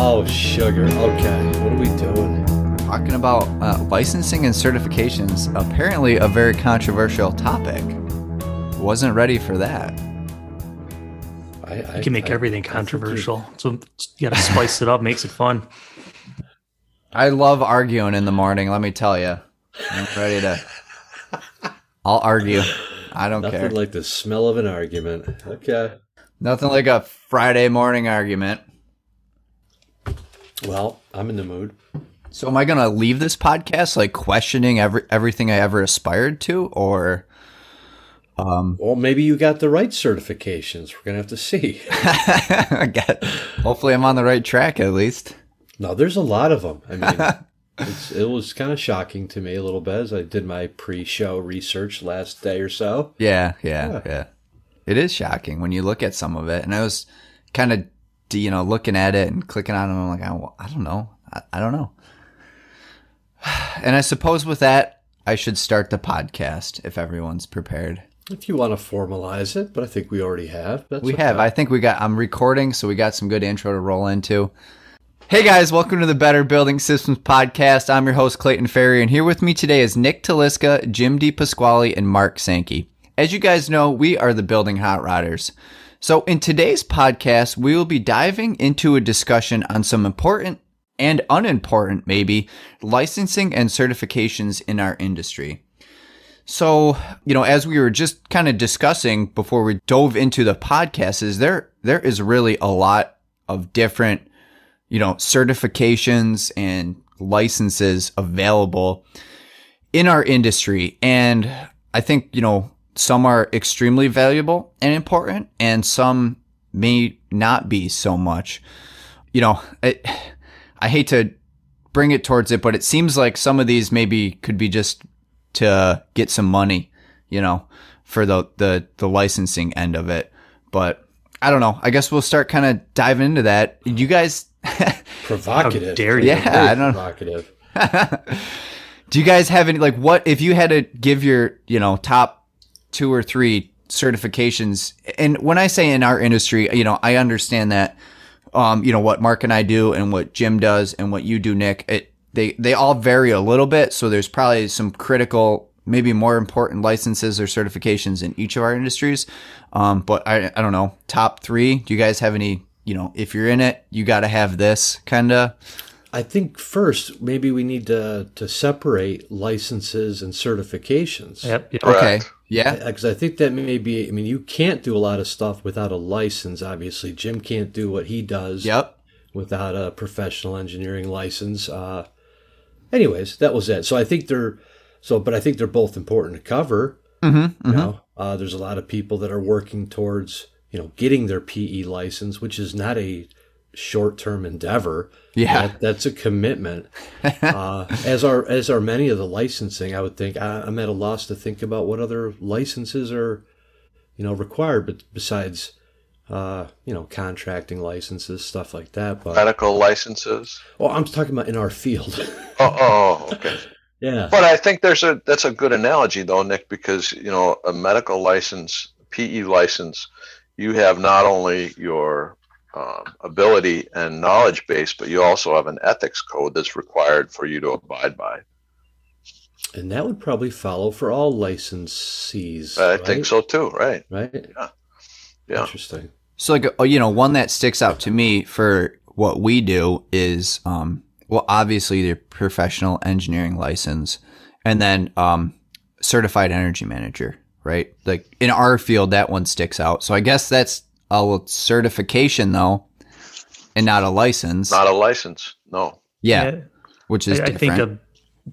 Oh, sugar. Okay. What are we doing? Talking about uh, licensing and certifications, apparently a very controversial topic. Wasn't ready for that. I, I You can make I- everything I you- controversial. So you got to spice it up, makes it fun. I love arguing in the morning, let me tell you. I'm ready to. I'll argue. I don't care. Nothing care. like the smell of an argument. Okay. Nothing like a Friday morning argument. Well, I'm in the mood. So, am I going to leave this podcast like questioning every everything I ever aspired to, or um, Well, maybe you got the right certifications. We're gonna have to see. I hopefully I'm on the right track at least. No, there's a lot of them. I mean, it's, it was kind of shocking to me a little bit as I did my pre-show research last day or so. Yeah, yeah, yeah. It is shocking when you look at some of it, and I was kind of, you know, looking at it and clicking on them. I'm like, I, I don't know, I, I don't know. And I suppose with that, I should start the podcast if everyone's prepared. If you want to formalize it, but I think we already have. That's We okay. have. I think we got. I'm recording, so we got some good intro to roll into. Hey guys, welcome to the Better Building Systems podcast. I'm your host Clayton Ferry, and here with me today is Nick Taliska, Jim DiPasquale, and Mark Sankey. As you guys know, we are the Building Hot Rodders. So in today's podcast, we will be diving into a discussion on some important and unimportant, maybe, licensing and certifications in our industry. So, you know, as we were just kind of discussing before we dove into the podcast, is there there is really a lot of different, you know, certifications and licenses available in our industry. And I think, you know, some are extremely valuable and important, and some may not be so much. You know, it, I hate to bring it towards it, but it seems like some of these maybe could be just to get some money, you know, for the the the licensing end of it. But I don't know. I guess we'll start kind of diving into that. You guys, provocative. How dare you. Yeah, Very I don't- provocative. do you guys have any like what if you had to give your you know top two or three certifications? And when I say in our industry, you know, I understand that. Um, you know what Mark and I do, and what Jim does, and what you do, Nick. It they they all vary a little bit. So there's probably some critical, maybe more important licenses or certifications in each of our industries. Um, but I I don't know top three. Do you guys have any? You know, if you're in it, you got to have this kind of. I think first maybe we need to to separate licenses and certifications. Yep. yep. Okay. Yeah. Because I think that may be. I mean, you can't do a lot of stuff without a license. Obviously, Jim can't do what he does Yep. without a professional engineering license. Uh, anyways, that was it. So I think they're so, but I think they're both important to cover. Mm-hmm. You know, uh, there's a lot of people that are working towards you know getting their PE license, which is not a short-term endeavor. Yeah. That, that's a commitment. uh, as are as are many of the licensing. I would think I, I'm at a loss to think about what other licenses are, you know, required. But besides, uh, you know, contracting licenses, stuff like that. But medical licenses. oh, I'm talking about in our field. Oh, oh, okay. yeah. But I think there's a that's a good analogy though, Nick, because you know a medical license, PE license, you have not only your um, ability and knowledge base, but you also have an ethics code that's required for you to abide by. And that would probably follow for all licensees. I right? think so too, right? Right. Yeah. Yeah. Interesting. So like uh, you know, one that sticks out to me for what we do is um well obviously the professional engineering license and then um certified energy manager, right? Like in our field that one sticks out. So I guess that's a certification though and not a license. Not a license, no. yeah, which is I, I think a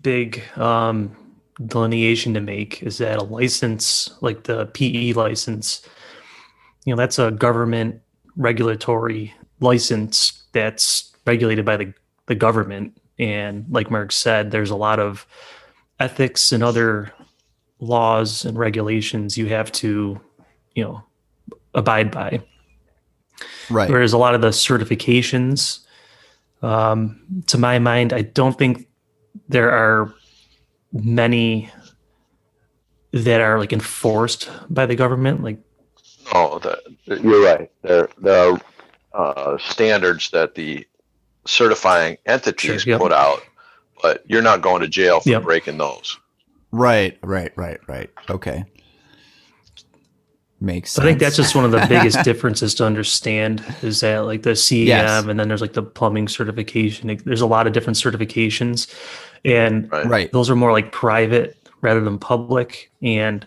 big um, delineation to make is that a license, like the PE license, you know, that's a government regulatory license that's regulated by the, the government. And like Mark said, there's a lot of ethics and other laws and regulations you have to, you know, abide by. right. Whereas a lot of the certifications, um, to my mind, I don't think there are many that are like enforced by the government. Like, oh, the, you're right. There, there are uh, standards that the certifying entities Sure, yep. put out, but you're not going to jail for Yep. breaking those. Right, right, right, right. Okay. Makes sense. I think that's just one of the biggest differences to understand is that like the CEM Yes. and then there's like the plumbing certification. There's a lot of different certifications, and Right. right. those are more like private rather than public. And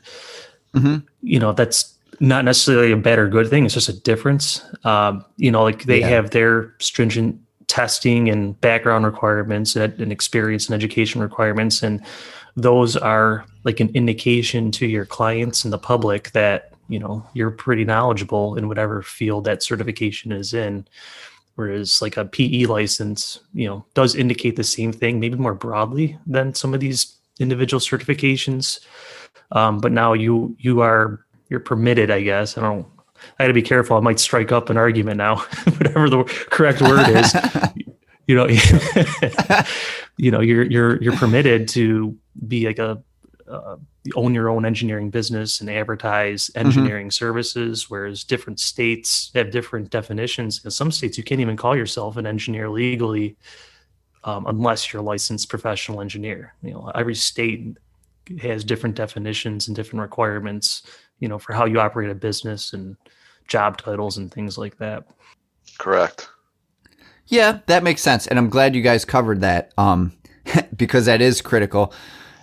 Mhm. you know that's not necessarily a bad or good thing. It's just a difference. Um, you know, like they Yeah. have their stringent testing and background requirements and, and experience and education requirements, and those are like an indication to your clients and the public that you know you're pretty knowledgeable in whatever field that certification is in. Whereas like a pe license you know does indicate the same thing maybe more broadly than some of these individual certifications. Um, but now you you are you're permitted i guess. I don't i gotta be careful. I might strike up an argument now whatever the correct word is. You know you know you're you're you're permitted to be like a uh, own your own engineering business and advertise engineering services whereas different states have different definitions in some states you can't even call yourself an engineer legally um, unless you're a licensed professional engineer you know every state has different definitions and different requirements you know for how you operate a business and job titles and things like that Correct. Yeah, that makes sense, and I'm glad you guys covered that, um, because that is critical.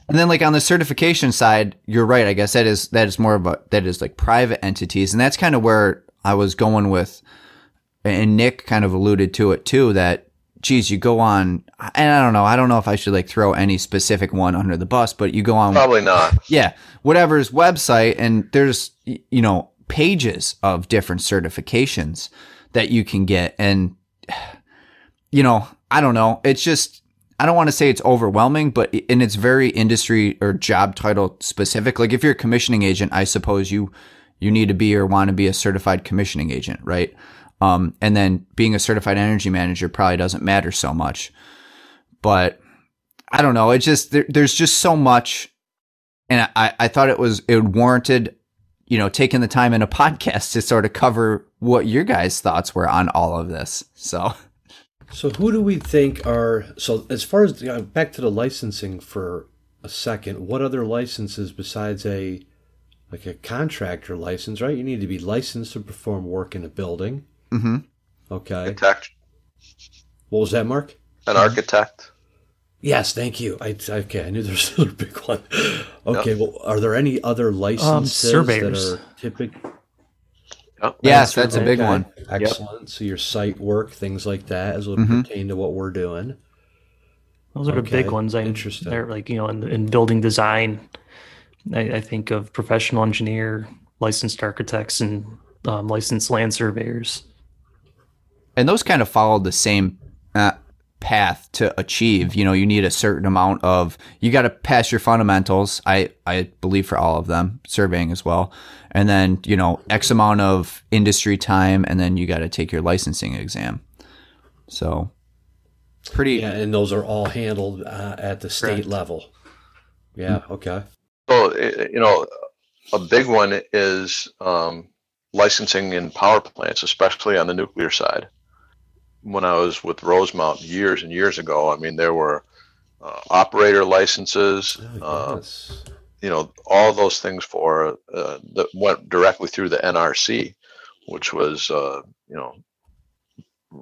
And then, like on the certification side, you're right. I guess that is that is more of a that is like private entities, and that's kind of where I was going with. And Nick kind of alluded to it too. That geez, you go on, and I don't know. I don't know if I should like throw any specific one under the bus, but you go on Probably not. yeah, whatever's website, and there's you know pages of different certifications that you can get, and you know I don't know. It's just I don't want to say it's overwhelming, but i- and it's very industry or job title specific. Like if you're a commissioning agent, I suppose you you need to be or want to be a certified commissioning agent, right? Um, and then being a certified energy manager probably doesn't matter so much, but I don't know. It's just there, there's just so much and I, I thought it was it warranted you know taking the time in a podcast to sort of cover what your guys thoughts were on all of this so So who do we think are so as far as uh, back to the licensing for a second? What other licenses besides a like a contractor license? Right, you need to be licensed to perform work in a building. Mm-hmm. Okay, Architect, what was that, Mark? an architect. Yes, thank you. I okay, I knew there was another big one. Okay, well, are there any other licenses surveyors. that are typical? Yes that's a big one Excellent. So your site work, things like that, as will Mhm. pertain to what we're doing. Those are the big ones. I interesting. They're like you know in, in building design. I, I think of professional engineer, licensed architects, and um, licensed land surveyors. and those kind of follow the same uh, path to achieve you know you need a certain amount of you got to pass your fundamentals i i believe for all of them surveying as well and then you know x amount of industry time and then you got to take your licensing exam so pretty Yeah, and those are all handled uh, at the state Correct. level. Yeah. Okay. So, you know, a big one is um, licensing in power plants, especially on the nuclear side. When I was with Rosemount years and years ago, I mean, there were uh, operator licenses, Oh, uh, yes. You know, all those things for uh, that went directly through the NRC, which was, uh, you know,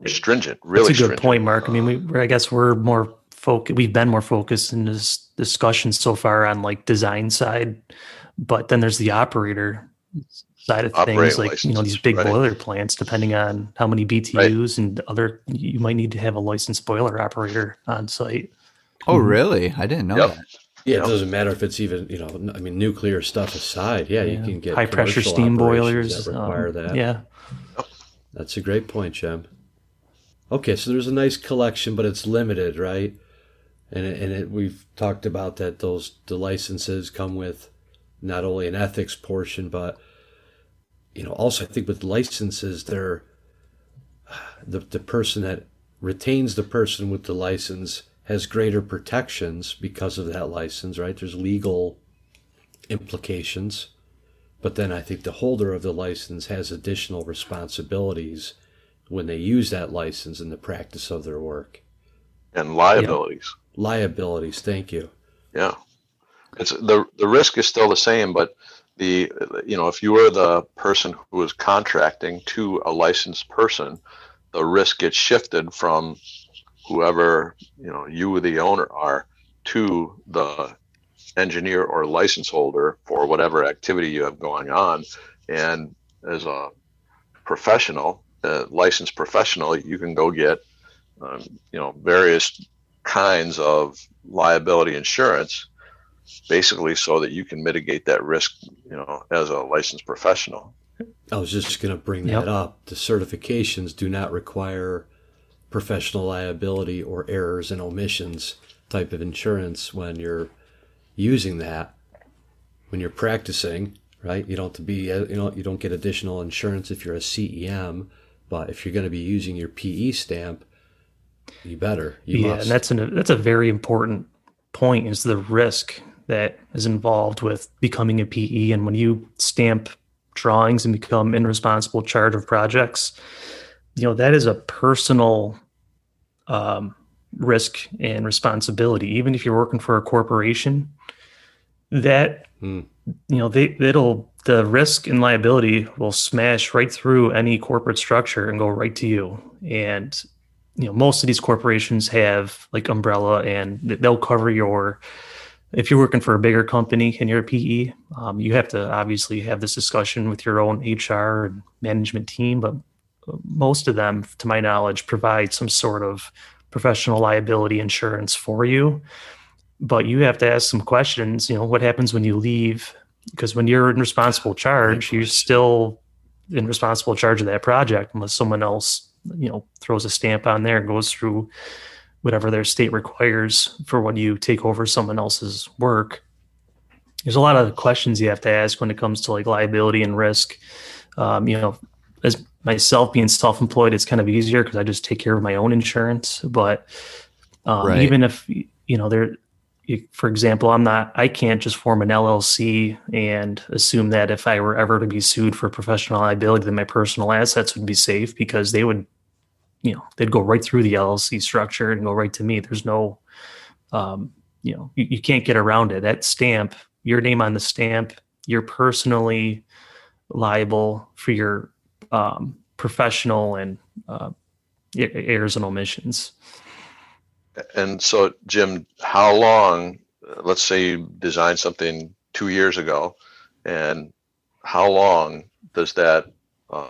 stringent, really That's a good stringent. point, Mark. I mean, we we're- I guess we're more focused. We've been more focused in this discussion so far on like design side, but then there's the operator side of Operating things, like you know these big right. boiler plants. Depending on how many BTUs and other, you might need to have a licensed boiler operator on site. oh really i didn't know Yep. that Yeah, Yep. it doesn't matter if it's even you know. I mean, nuclear stuff aside, yeah, you can get high pressure steam boilers that require um, that. Yeah, That's a great point, Jim. Okay, so there's a nice collection, but it's limited, right? And it, and it, we've talked about that those the licenses come with not only an ethics portion, but you know also I think with licenses they're the the person that retains the person with the license has greater protections because of that license, right? There's legal implications. But then I think the holder of the license has additional responsibilities when they use that license in the practice of their work. And liabilities. Liabilities, thank you. Yeah. It's the the risk is still the same, but the you know if you are the person who is contracting to a licensed person, the risk gets shifted from whoever you know you the owner are to the engineer or license holder for whatever activity you have going on and as a professional a licensed professional you can go get um, you know various kinds of liability insurance basically so that you can mitigate that risk you know as a licensed professional I was just going to bring Yep. that up. The certifications do not require professional liability or errors and omissions type of insurance when you're using that. When you're practicing, right? You don't to be uh, you know you don't get additional insurance if you're a CEM, but if you're going to be using your PE stamp, you better. You yeah, must. and that's an that's a very important point is the risk that is involved with becoming a PE. And when you stamp drawings and become in responsible charge of projects, you know that is a personal um, risk and responsibility. Even if you're working for a corporation, that Hmm. you know they it'll the risk and liability will smash right through any corporate structure and go right to you. And you know most of these corporations have like umbrella and they'll cover your if you're working for a bigger company and you're a PE, um, you have to obviously have this discussion with your own HR and management team. But most of them, to my knowledge, provide some sort of professional liability insurance for you. But you have to ask some questions. You know, what happens when you leave? Because when you're in responsible charge, you're still in responsible charge of that project unless someone else, you know, throws a stamp on there and goes through whatever their state requires for when you take over someone else's work. There's a lot of questions you have to ask when it comes to like liability and risk. Um, you know, as myself being self-employed, it's kind of easier because I just take care of my own insurance. But um, Right. even if you know there, for example, I'm not, I can't just form an LLC and assume that if I were ever to be sued for professional liability, then my personal assets would be safe because they would you know they'd go right through the LLC structure and go right to me. There's no, um, you know, you, you can't get around it. That stamp, your name on the stamp, you're personally liable for your um, professional and uh, errors and omissions. And so, Jim, how long, let's say you designed something two years ago, and how long does that um,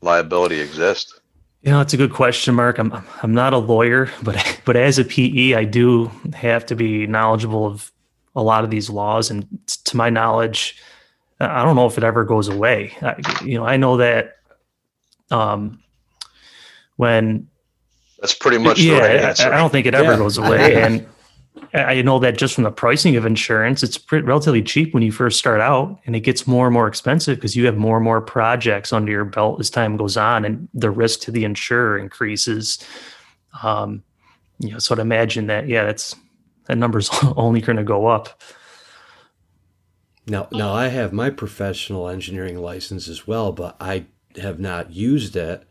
liability exist? You know, it's a good question, Mark. I'm I'm not a lawyer, but but as a PE, I do have to be knowledgeable of a lot of these laws. And to my knowledge, I don't know if it ever goes away. I, you know, I know that um, when That's pretty much the yeah, right I- answer. I, don't think it ever Yeah. goes away. And I know that just from the pricing of insurance, it's pretty, relatively cheap when you first start out, and it gets more and more expensive because you have more and more projects under your belt as time goes on, and the risk to the insurer increases. Um, you know, so I'd imagine that yeah, that's that number's only going to go up. Now, now I have my professional engineering license as well, but I have not used it,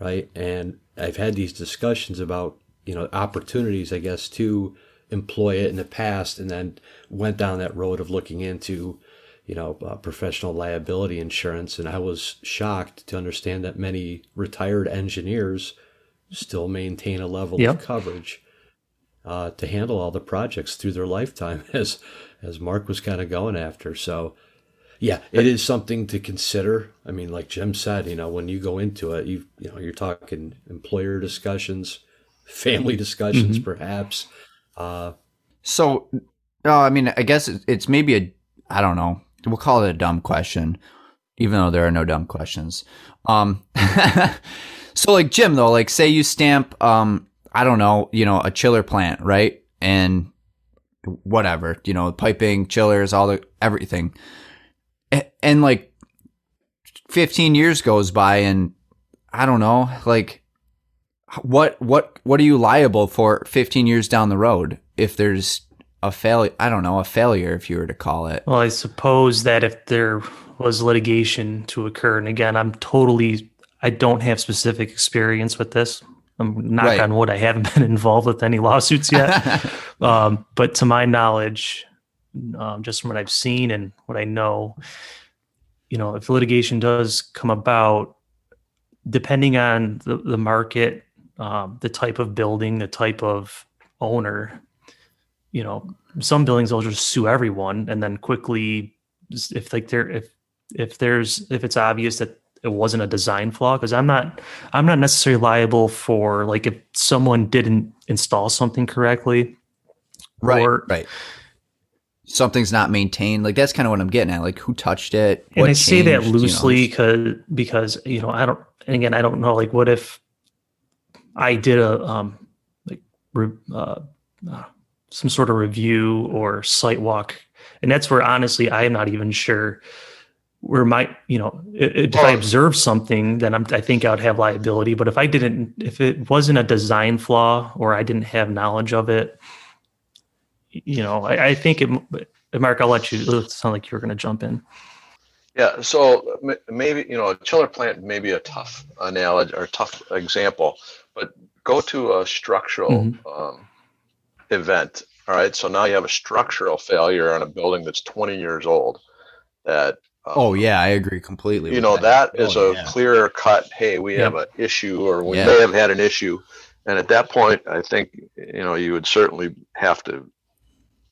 right? And I've had these discussions about, you know, opportunities, I guess, to employ it in the past, and then went down that road of looking into, you know, uh, professional liability insurance. And I was shocked to understand that many retired engineers still maintain a level Yep. of coverage uh, to handle all the projects through their lifetime, as as Mark was kind of going after. So, yeah, it is something to consider. I mean, like Jim said, you know, when you go into it, you you know, you're talking employer discussions, family discussions, perhaps. Uh, So, no, I mean, I guess it's maybe a, I don't know, we'll call it a dumb question, even though there are no dumb questions. Um, so like Jim though, like say you stamp, um, I don't know, you know, a chiller plant, right? And whatever, you know, piping, chillers, all the everything, and like 15 years goes by, and I don't know, like what what what are you liable for 15 years down the road if there's a failure i don't know a failure if you were to call it Well, I suppose that if there was litigation to occur, and again, I'm totally, I don't have specific experience with this. I'm knock Right. on wood. I haven't been involved with any lawsuits yet. um, but to my knowledge, um, just from what I've seen and what I know, you know, if litigation does come about, depending on the, the market, um, the type of building, the type of owner, you know, some buildings will just sue everyone and then quickly, if like there, if if there's if it's obvious that it wasn't a design flaw, because I'm not I'm not necessarily liable for like if someone didn't install something correctly, right, or- right. Something's not maintained. Like that's kind of what I'm getting at. Like who touched it? and What I say that changed, you know? loosely because because you know I don't and again I don't know like what if I did a um like uh, uh, some sort of review or site walk and that's where honestly I am not even sure where my you know if I observe something then I'm, I think I would have liability but if I didn't if it wasn't a design flaw or I didn't have knowledge of it you know I, I think it Mark I'll let you it sound like you were going to jump in Yeah, so maybe you know a chiller plant may be a tough analogy or tough example, but go to a structural Mhm. um, event. All right, so now you have a structural failure on a building that's 20 years old. That um, Oh yeah, I agree completely. you with know that is Oh, a yeah. clear cut. Hey, we Yeah. have an issue, or we Yeah. may have had an issue, and at that point, I think you know you would certainly have to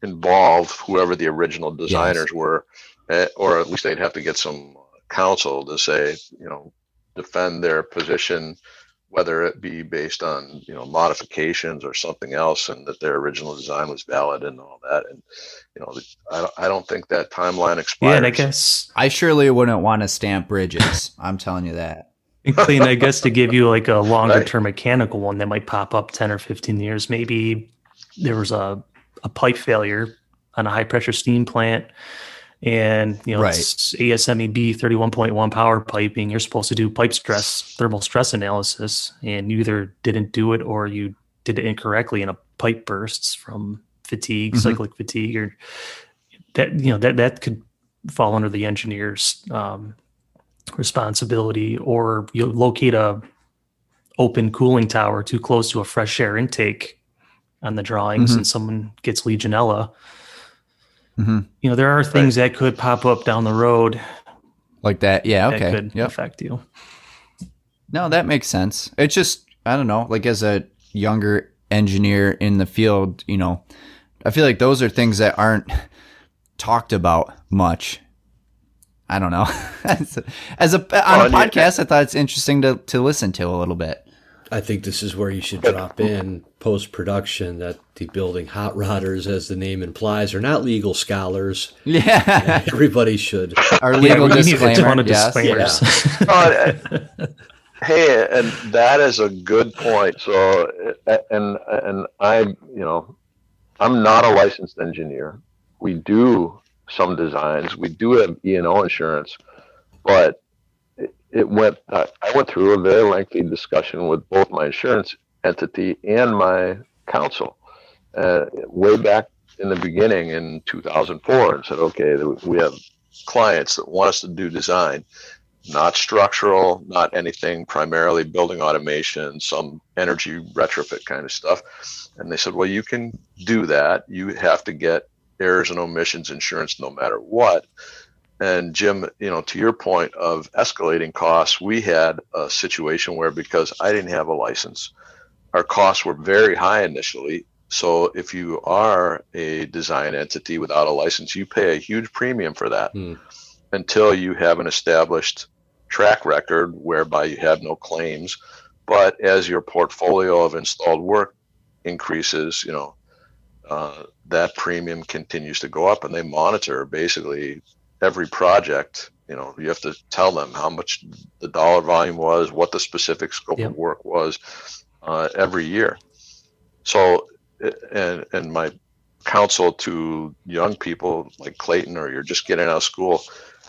involve whoever the original designers were, eh, or at least they'd have to get some counsel to say, you know, defend their position, whether it be based on you know modifications or something else, and that their original design was valid and all that. And you know, I don't, I don't think that timeline expires. Yeah, and I guess I surely wouldn't want to stamp bridges. I'm telling you that. and clean. I guess to give you like a longer term mechanical one that might pop up ten or fifteen years. Maybe there was a a pipe failure on a high pressure steam plant, and you know Right. it's ASME thirty one point one power piping. You're supposed to do pipe stress thermal stress analysis, and you either didn't do it or you did it incorrectly, and a pipe bursts from fatigue, Mhm. cyclic fatigue, or that you know that that could fall under the engineer's um, responsibility or you locate a open cooling tower too close to a fresh air intake on the drawings Mhm. and someone gets legionella hmm you know there are things that could pop up down the road Like that. Yeah. that Okay. could Yep. affect you No, that makes sense. It's just I don't know, like as a younger engineer in the field, you know, I feel like those are things that aren't talked about much. I don't know. as a, as a on Well, a and you- podcast, I thought it's interesting to to listen to a little bit. I think this is where you should drop in post production that the building hot rodders, as the name implies, are not legal scholars. Yeah, Everybody should. our Yeah, legal we need a disclaimer. ton of yes. disclaimers. Uh, hey, and that is a good point. So, uh, and and I, you know, I'm not a licensed engineer. We do some designs. We do have E and O insurance, but it, went. Uh, I went through a very lengthy discussion with both my insurance entity and my counsel, uh, way back in the beginning in 2004, and said, okay, we have clients that want us to do design not structural, not anything, primarily building automation, some energy retrofit kind of stuff. And they said, well, you can do that. You have to get errors and omissions insurance no matter what. And Jim, you know, to your point of escalating costs, we had a situation where because I didn't have a license, our costs were very high initially. So if you are a design entity without a license, you pay a huge premium for that Hmm. until you have an established track record whereby you have no claims. But as your portfolio of installed work increases, you know, uh, that premium continues to go up and they monitor basically every project. You know, you have to tell them how much the dollar volume was, what the specific scope Yep. of work was uh, every year. So, and, and my counsel to young people like Clayton, or you're just getting out of school,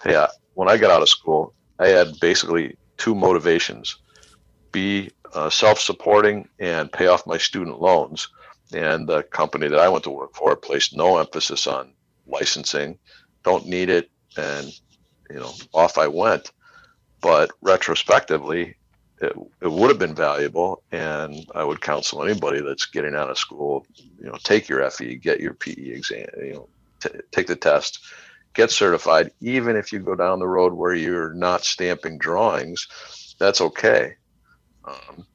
I- when I got out of school, I had basically two motivations be uh, self supporting and pay off my student loans. And the company that I went to work for placed no emphasis on licensing, don't need it, and you know, off I went. But retrospectively, it, it would have been valuable. And I would counsel anybody that's getting out of school, you know, take your FE, get your PE exam, you know, t- take the test, get certified. Even if you go down the road where you're not stamping drawings, that's okay. Um,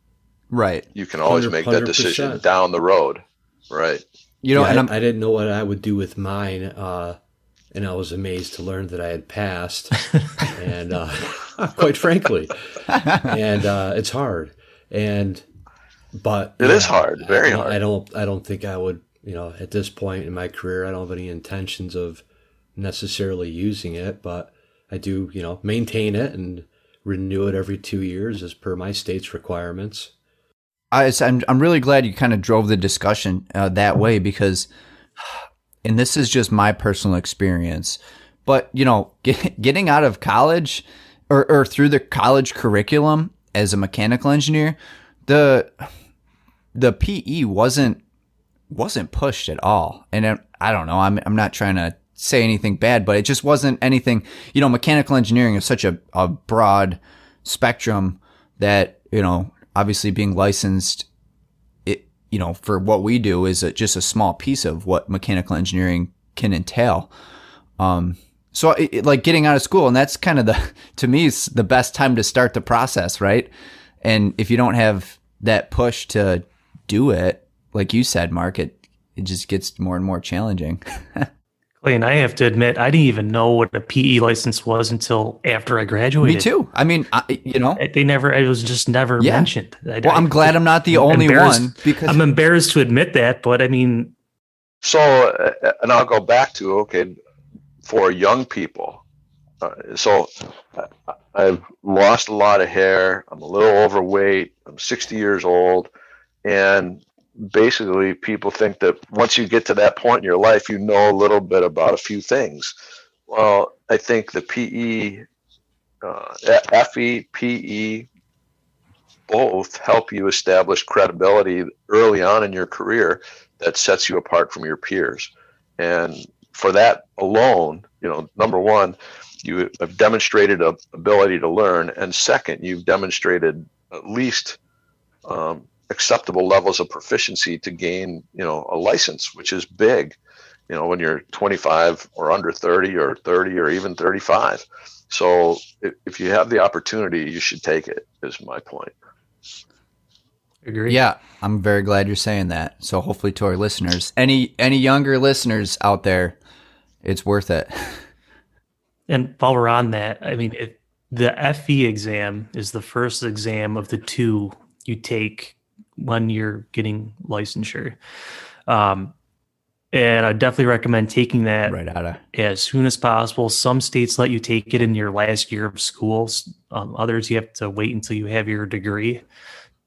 right. You can always make that decision down the road. Right. You know, yeah, and I, I, didn't know what I would do with mine. Uh, and I was amazed to learn that I had passed. and uh, quite frankly, and uh, it's hard. And but it yeah, is hard, very I, hard. I don't. I don't think I would. You know, at this point in my career, I don't have any intentions of necessarily using it, but I do. You know, maintain it and renew it every two years as per my state's requirements. I, I'm I'm really glad you kind of drove the discussion uh, that way because and this is just my personal experience, but you know, get, getting out of college or, or through the college curriculum as a mechanical engineer, the the PE wasn't wasn't pushed at all. And it, I don't know, I'm I'm not trying to say anything bad, but it just wasn't anything. You know, mechanical engineering is such a, a broad spectrum that you know, obviously being licensed you know, for what we do is a, just a small piece of what mechanical engineering can entail. Um, so it, like getting out of school, and that's kind of the, to me, it's the best time to start the process, right? And if you don't have that push to do it, like you said, Mark, it, it just gets more and more challenging. And I have to admit, I didn't even know what a PE license was until after I graduated. Me too. I mean, I, you know, they never. It was just never yeah. mentioned. I, well, I'm glad I'm not the I'm only one because I'm embarrassed to admit that. But I mean, so uh, and I'll go back to okay for young people. Uh, so I've lost a lot of hair. I'm a little overweight. I'm 60 years old, and basically people think that once you get to that point in your life, you know a little bit about a few things. Well, I think the PE, uh, FE, PE, both help you establish credibility early on in your career that sets you apart from your peers. And for that alone, you know, number one, you have demonstrated a ability to learn, and second, you've demonstrated at least um, acceptable levels of proficiency to gain, you know, a license, which is big, you know, when you're 25 or under 30 or 30 or even 35. So if you have the opportunity, you should take it. Is my point. Agree. Yeah, I'm very glad you're saying that. So hopefully to our listeners, any any younger listeners out there, it's worth it. And while we're on that, I mean, it, the FE exam is the first exam of the two you take when you're getting licensure. Um, and I definitely recommend taking that right out of. as soon as possible. Some states let you take it in your last year of schools. Um, others you have to wait until you have your degree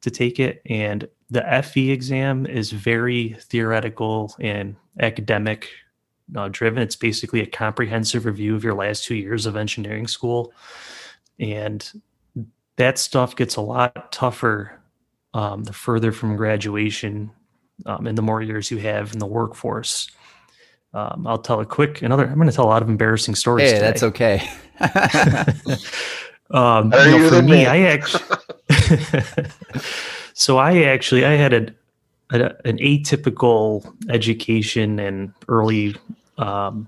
to take it. And the FE exam is very theoretical and academic uh, driven. It's basically a comprehensive review of your last two years of engineering school, and that stuff gets a lot tougher um, the further from graduation um, and the more years you have in the workforce. Um, I'll tell a quick another. I'm going to tell a lot of embarrassing stories. Hey, today. that's okay. um, you know, for me, I actually. so I actually I had a, a, an atypical education and early um,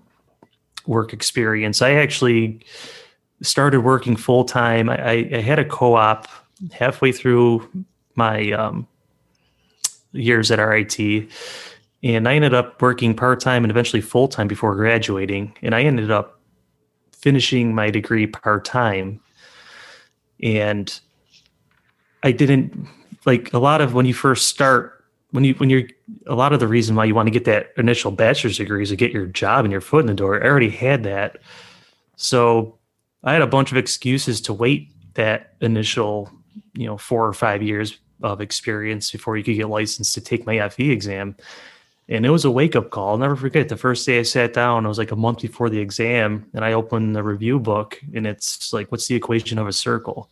work experience. I actually started working full time. I, I, had a co-op halfway through my um, years at RIT. And I ended up working part time and eventually full time before graduating. And I ended up finishing my degree part time. And I didn't like a lot of when you first start when you when you're a lot of the reason why you want to get that initial bachelor's degree is to get your job and your foot in the door. I already had that. So I had a bunch of excuses to wait that initial, you know, four or five years of experience before you could get licensed to take my FE exam. And it was a wake up call. I'll never forget the first day I sat down, it was like a month before the exam, and I opened the review book and it's like, what's the equation of a circle?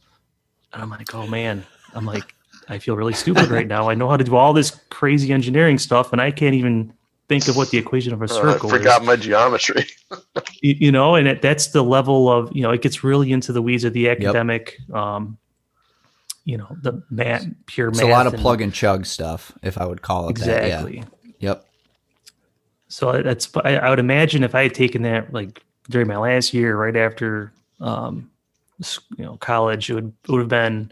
And I'm like, oh man, I'm like, I feel really stupid right now. I know how to do all this crazy engineering stuff, and I can't even think of what the equation of a circle uh, I forgot is. my geometry. you, you, know, and it, that's the level of, you know, it gets really into the weeds of the academic yep. um, you know the math pure It's math a lot of and- plug and chug stuff, if I would call it that. exactly Yeah. Yep. so that's I, I would imagine if i had taken that like during my last year right after um you know college it would it would have been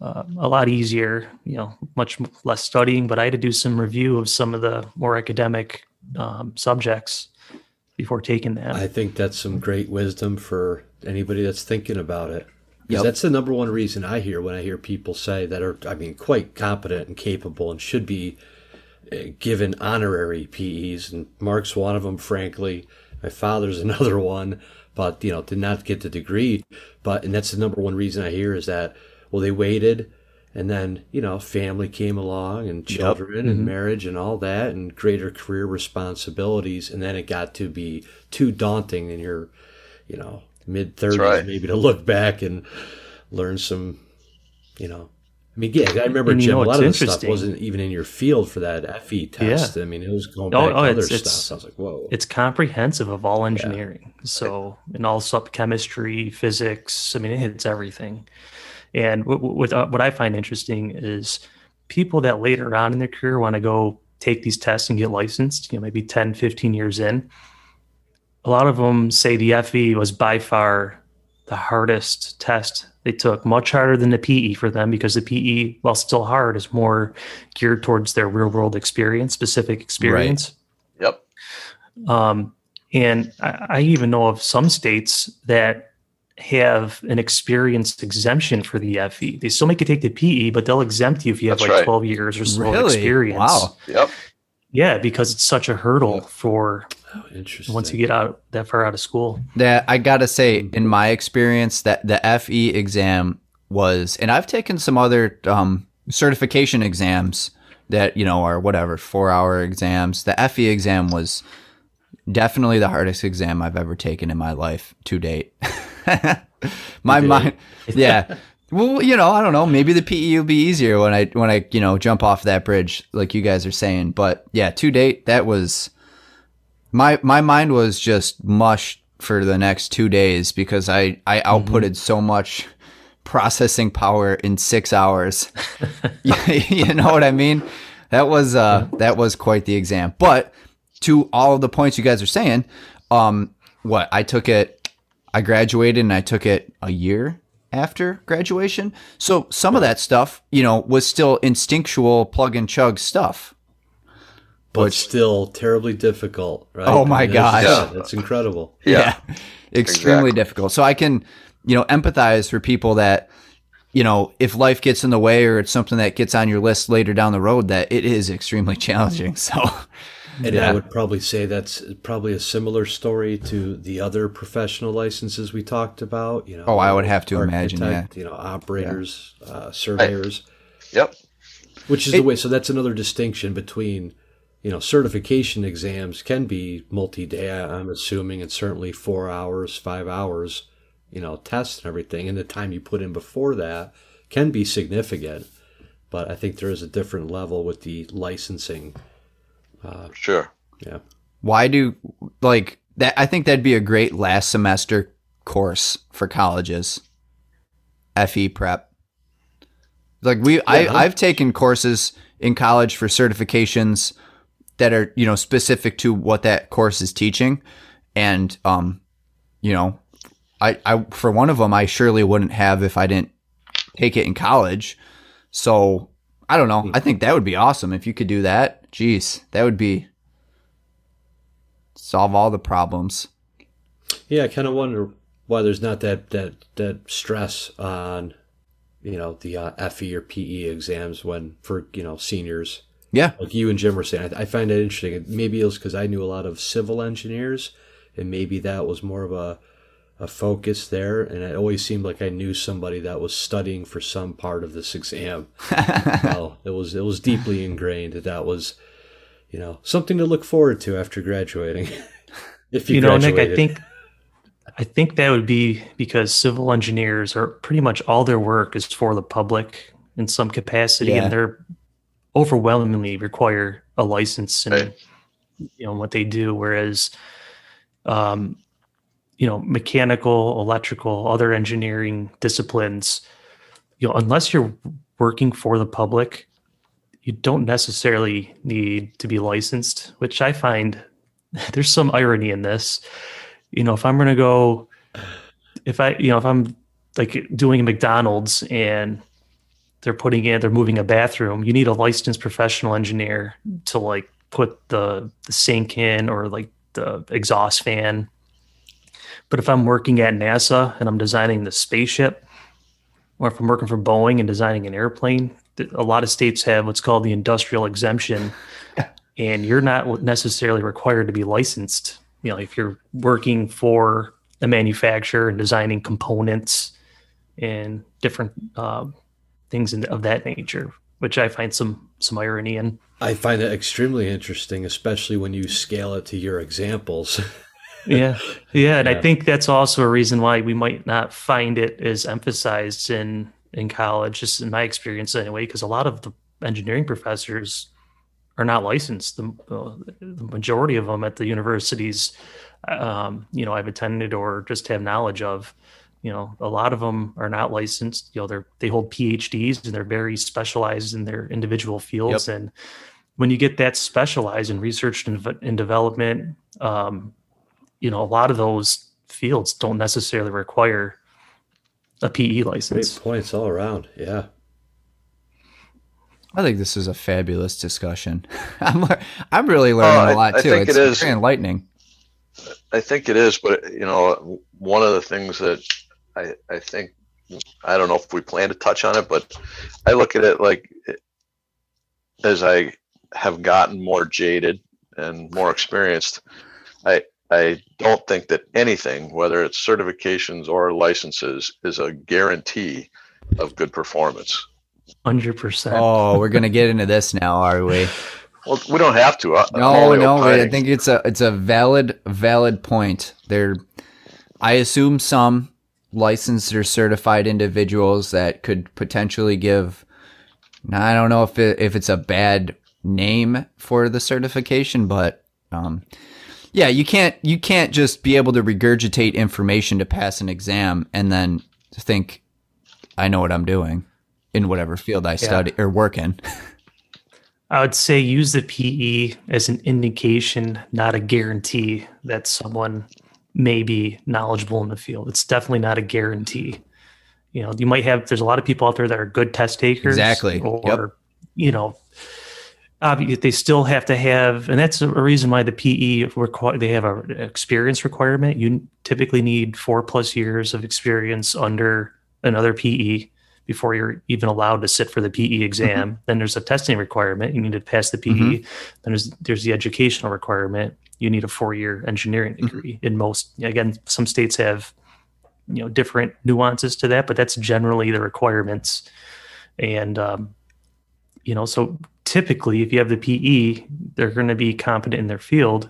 uh, a lot easier you know much less studying but i had to do some review of some of the more academic um, subjects before taking that I think that's some great wisdom for anybody that's thinking about it. Yep. that's the number one reason I hear when I hear people say that are, I mean, quite competent and capable and should be uh, given honorary PEs. And Mark's one of them, frankly. My father's another one, but, you know, did not get the degree. But, and that's the number one reason I hear is that, well, they waited and then, you know, family came along and children and marriage and all that and greater career responsibilities. And then it got to be too daunting and you're, you know, mid 30s right. maybe to look back and learn some, you know, I mean, yeah, I remember And you Jim. know a lot of the stuff wasn't even in your field for that FE test. Yeah. I mean, it was going Oh, back oh, to other it's- stuff. it's- I was like, whoa. it's comprehensive of all engineering so and also chemistry physics i mean it hits everything and what, what, uh, what i find interesting is people that later on in their career want to go take these tests and get licensed you know maybe 10 15 years in a lot of them say the fe was by far the hardest test they took much harder than the pe for them because the pe while still hard is more geared towards their real world experience specific experience Right. Yep. um, and I, I even know of some states that have an experienced exemption for the FE. They still make you take the PE, but they'll exempt you if you have That's like right. 12 years or so of Really? experience. Wow. Yep. Yeah, because it's such a hurdle for oh, interesting. once you get out that far out of school. That I gotta say, in my experience, that the FE exam was, and I've taken some other um, certification exams that you know are whatever four hour exams. The FE exam was definitely the hardest exam I've ever taken in my life to date. my mind, yeah. Well, you know, I don't know. Maybe the PE will be easier when I when I you know jump off that bridge, like you guys are saying. But yeah, to date, that was my my mind was just mush for the next two days because I I outputted so much processing power in six hours. you know what I mean? That was uh that was quite the exam. But to all of the points you guys are saying, um, what I took it, I graduated and I took it a year after graduation. So some of that stuff, you know, was still instinctual plug and chug stuff. But still terribly difficult, right? Oh my I mean, that's- gosh. yeah, that's incredible. yeah, extremely Exactly. difficult so i can you know empathize for people that you know if life gets in the way or it's something that gets on your list later down the road that it is extremely challenging so And Yeah. I would probably say that's probably a similar story to the other professional licenses we talked about. You know, Oh, I would have to imagine, architect, You know, operators, uh, surveyors, Yep. which is the way. So that's another distinction between, you know, certification exams can be multi-day. I- I'm assuming, and certainly four hours, five hours, you know, tests and everything, and the time you put in before that can be significant. But I think there is a different level with the licensing. Uh, sure. Yeah. why do like that i think that'd be a great last semester course for colleges fe prep like we I, i've taken courses in college for certifications that are you know specific to what that course is teaching. And um you know i i for one of them i surely wouldn't have if i didn't take it in college. So i don't know. I think that would be awesome if you could do that. Jeez that would be solve all the problems. Yeah, I kind of wonder why there's not that that that stress on, you know, the uh, FE or PE exams when for you know seniors yeah like you and Jim were saying. I, I find it interesting. Maybe it was because I knew a lot of civil engineers, and maybe that was more of a a focus there. And it always seemed like I knew somebody that was studying for some part of this exam. well, it was it was deeply ingrained that that was, you know, something to look forward to after graduating. if you, you know, Nick, I think I think that would be because civil engineers are pretty much all their work is for the public in some capacity, Yeah. and they're overwhelmingly require a license and Right. you know what they do. Whereas, um, you know, mechanical, electrical, other engineering disciplines you know, unless you're working for the public, you don't necessarily need to be licensed, which I find there's some irony in this. You know, if I'm going to go, if I, you know, if I'm like doing a McDonald's and they're putting in, they're moving a bathroom, you need a licensed professional engineer to like put the, the sink in or like the exhaust fan. But if I'm working at NASA and I'm designing the spaceship, or if I'm working for Boeing and designing an airplane, a lot of states have what's called the industrial exemption, and you're not necessarily required to be licensed. You know, if you're working for a manufacturer and designing components and different uh, things in, of that nature, which I find some some irony in. I find it extremely interesting, especially when you scale it to your examples. yeah, yeah, and yeah. I think that's also a reason why we might not find it as emphasized in in college, just in my experience anyway, because a lot of the engineering professors are not licensed. The, uh, the majority of them at the universities, um, you know, I've attended or just have knowledge of, you know, a lot of them are not licensed. You know, they're they hold PhDs and they're very specialized in their individual fields. Yep. And when you get that specialized in research and, and development, um, you know, a lot of those fields don't necessarily require a PE license. Great points all around. Yeah. I think this is a fabulous discussion. I'm I'm really learning uh, a lot I, I too. Think it's it is. very enlightening. I think it is, but you know, one of the things that I I think I don't know if we plan to touch on it, but I look at it like as I have gotten more jaded and more experienced, I I don't think that anything, whether it's certifications or licenses, is a guarantee of good performance. Hundred percent. Oh, we're gonna get into this now, are we? Well, we don't have to. I'm no, no. I think it's a it's a valid valid point. There, I assume some licensed or certified individuals that could potentially give. I don't know if it, if it's a bad name for the certification, but um, yeah, you can't you can't just be able to regurgitate information to pass an exam and then think I know what I'm doing in whatever field I yeah. study or work in. I would say use the PE as an indication, not a guarantee that someone may be knowledgeable in the field. It's definitely not a guarantee. You know, you might have there's a lot of people out there that are good test takers. Exactly. Or, yep. you know, obviously they still have to have, and that's a reason why the PE require they have an experience requirement. You typically need four plus years of experience under another PE before you're even allowed to sit for the PE exam. Mm-hmm. Then there's a testing requirement. You need to pass the PE. Mm-hmm. Then there's there's the educational requirement. You need a four year engineering mm-hmm. degree. Mm-hmm. In most, again, some states have you know different nuances to that, but that's generally the requirements. And um, you know, so typically if you have the PE, they're going to be competent in their field.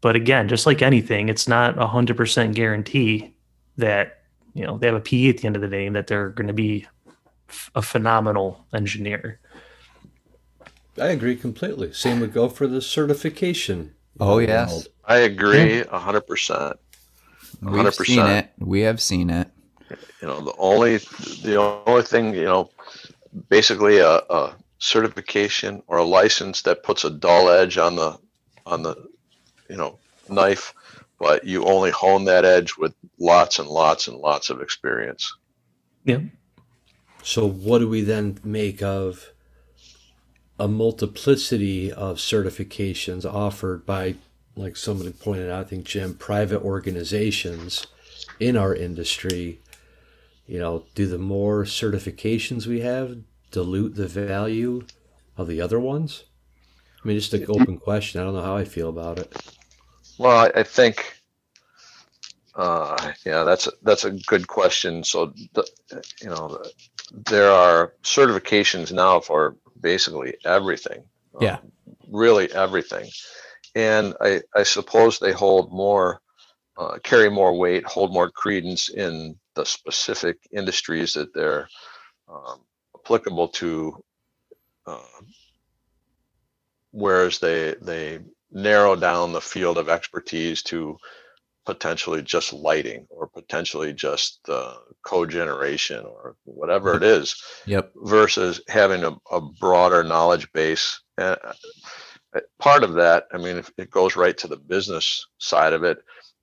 But again, just like anything, it's not a hundred percent guarantee that, you know, they have a PE at the end of the day and that they're going to be a phenomenal engineer. I agree completely. Same would go for the certification. Oh yes, I agree a hundred percent. We've seen it. We have seen it. You know, the only the only thing you know, basically a, a certification or a license that puts a dull edge on the on the you know knife but you only hone that edge with lots and lots and lots of experience yeah so what do we then make of a multiplicity of certifications offered by like somebody pointed out i think jim private organizations in our industry you know do the more certifications we have dilute the value of the other ones? I mean, just an open question. I don't know how I feel about it. Well, I, think, uh, yeah, that's a, that's a good question. So, the, you know, there are certifications now for basically everything. Yeah, um, really everything, and I I suppose they hold more, uh, carry more weight, hold more credence in the specific industries that they're um, applicable to, uh, whereas they they narrow down the field of expertise to potentially just lighting or potentially just uh, cogeneration or whatever it is Yep. versus having a, a broader knowledge base. And part of that, I mean, if it goes right to the business side of it,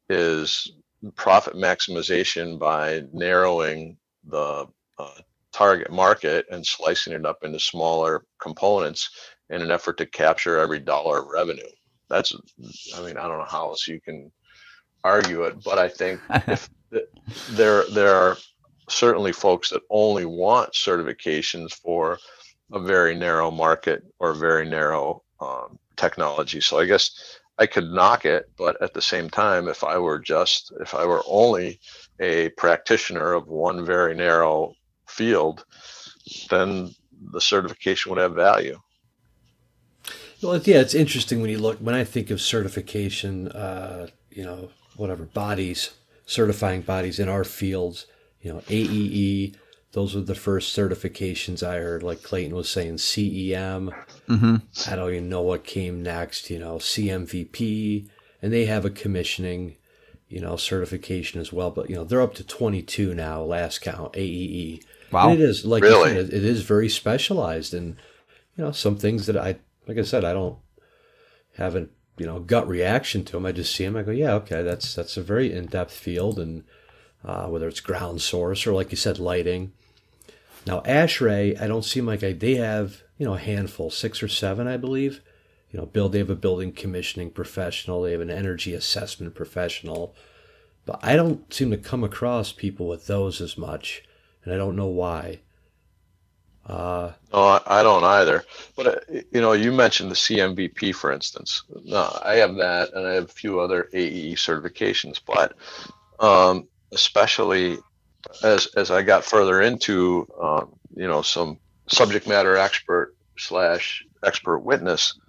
is profit maximization by narrowing the uh, target market and slicing it up into smaller components in an effort to capture every dollar of revenue. That's, I mean, I don't know how else you can argue it, but I think if there there are certainly folks that only want certifications for a very narrow market or very narrow um, technology. So I guess I could knock it, but at the same time, if I were just if I were only a practitioner of one very narrow field, then the certification would have value. Well, yeah, it's interesting when you look when I think of certification. Uh, you know, whatever bodies certifying bodies in our fields. You know, AEE. Those were the first certifications I heard. Like Clayton was saying, CEM. Mm-hmm. I don't even know what came next. You know, CMVP, and they have a commissioning, you know, certification as well. But you know, they're up to 22 now. Last count, AEE. Wow. And it is like Really? you said, it is very specialized, and you know, some things that I, like I said, I don't have a you know gut reaction to them. I just see them. I go, yeah, okay, that's that's a very in depth field, and uh, whether it's ground source or like you said, lighting. Now, ASHRAE, I don't seem like I, they have you know a handful, six or seven, I believe. You know, build they have a building commissioning professional, they have an energy assessment professional, but I don't seem to come across people with those as much, and I don't know why. Uh, No, I don't either. But uh, you know, you mentioned the CMVP, for instance. No, I have that, and I have a few other AE certifications. But um, especially as as I got further into, um, you know, some subject matter expert slash expert witness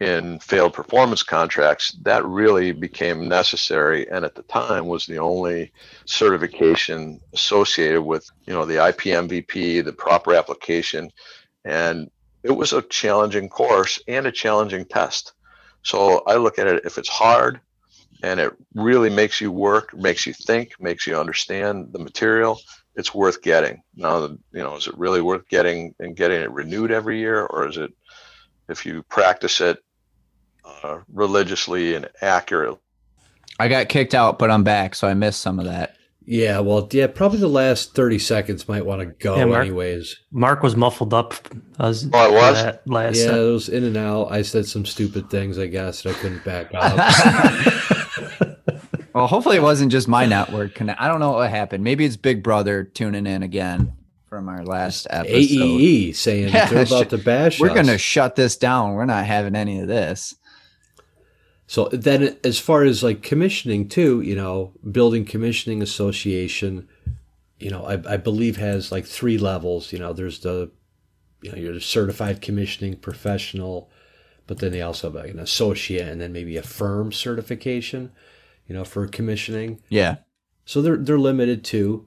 in failed performance contracts, that really became necessary, and at the time was the only certification associated with, you know, the IPMVP, the proper application, and it was a challenging course and a challenging test. So I look at it if it's hard and it really makes you work, makes you think, makes you understand the material, it's worth getting. Now, you know, is it really worth getting and getting it renewed every year, or is it if you practice it uh, religiously and accurately? I got kicked out, but I'm back, so I missed some of that. yeah, well, yeah, probably the last thirty seconds might want to go, Yeah, Mark- anyways. Mark was muffled up. As Oh, it was? That last Yeah, set. it was in and out. I said some stupid things, I guess, that I couldn't back up. Well, hopefully it wasn't just my network. I don't know what happened. Maybe it's Big Brother tuning in again from our last episode. AEE saying Yeah, they're about sh- to bash We're us. gonna shut this down. We're not having any of this. So then, as far as like commissioning too, you know, Building Commissioning Association, you know, I, I believe has like three levels. You know, there's the, you know, you're a certified commissioning professional, but then they also have like an associate and then maybe a firm certification, you know, for commissioning. Yeah. So they're they're limited too.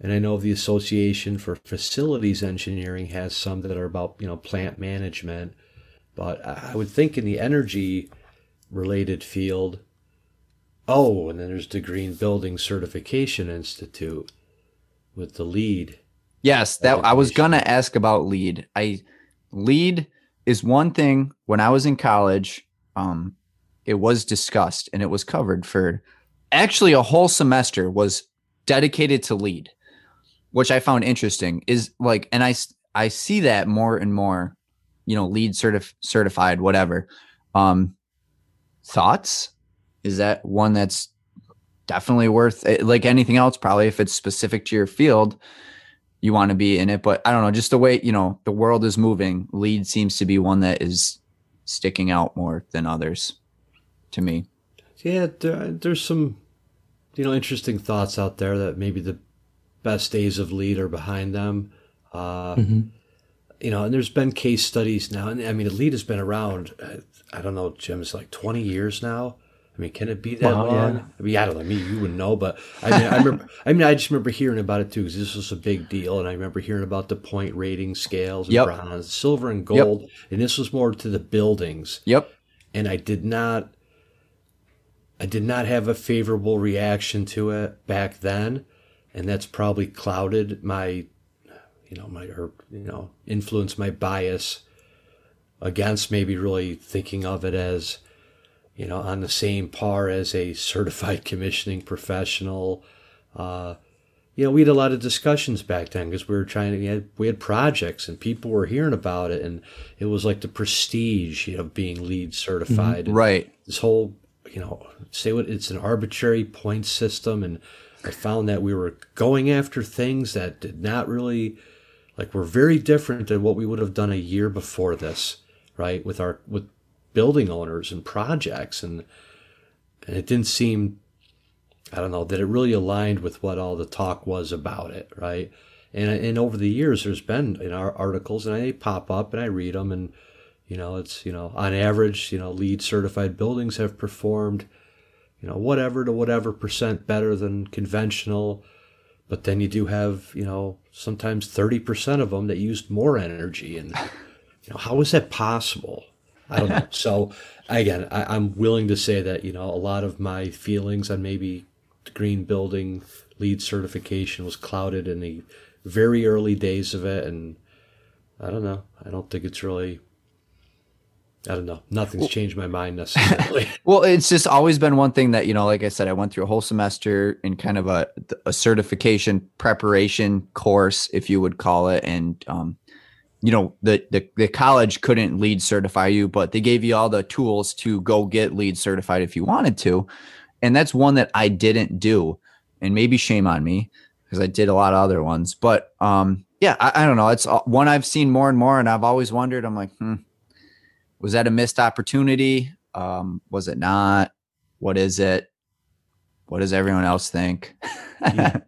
And I know the Association for Facilities Engineering has some that are about, you know, plant management. But I would think in the energy related field, oh, and then there's the Green Building Certification Institute with the LEED. Yes, that I was gonna ask about LEED. I LEED is one thing when I was in college, um, it was discussed and it was covered for actually a whole semester was dedicated to LEED, which I found interesting. Is like, and I, I see that more and more, you know, LEED certif- certified, whatever. Um, thoughts? Is that one that's definitely worth eh, like anything else? Probably if it's specific to your field you want to be in it. But I don't know, just the way, you know, the world is moving, LEED seems to be one that is sticking out more than others to me. Yeah, there, there's some, you know, interesting thoughts out there that maybe the best days of LEED are behind them. Uh, Mhm. You know, and there's been case studies now. And I mean, LEED has been around. I don't know, Jim. It's like 20 years now. I mean, can it be that Wow, long? yeah. I mean, I don't know. Me, you wouldn't know, but I mean, I remember. I mean, I just remember hearing about it too because this was a big deal, and I remember hearing about the point rating scales and Yep. bronze, silver, and gold, and this was more to the buildings Yep. and I did not. I did not have a favorable reaction to it back then, and that's probably clouded my, you know, my or you know, influenced my bias against maybe really thinking of it as, you know, on the same par as a certified commissioning professional. Uh, you know, we had a lot of discussions back then because we were trying to, we had, we had projects and people were hearing about it, and it was like the prestige, you know, being LEED certified. Mm-hmm. Right. This whole, you know, say what it's an arbitrary point system, and I found that we were going after things that did not really, like, were very different than what we would have done a year before this, right? With our with building owners and projects, and and it didn't seem I don't know that it really aligned with what all the talk was about it, right? And and over the years, there's been in our articles, and they pop up, and I read them, and you know, it's you know, on average, you know, LEED certified buildings have performed, you know, whatever to whatever percent better than conventional, but then you do have, you know, sometimes thirty percent of them that used more energy, and you know, how is that possible? I don't know. so again, I, I'm willing to say that you know a lot of my feelings on maybe the green building LEED certification was clouded in the very early days of it and i don't know i don't think it's really i don't know nothing's well, changed my mind necessarily well it's just always been one thing that you know like i said i went through a whole semester in kind of a, a certification preparation course if you would call it and um, you know the, the the college couldn't LEED certify you but they gave you all the tools to go get LEED certified if you wanted to and that's one that I didn't do, and maybe shame on me because I did a lot of other ones. But um, yeah, I, I, don't know. It's one I've seen more and more, and I've always wondered. I'm like, hmm, was that a missed opportunity? Um, was it not? What is it? What does everyone else think? you,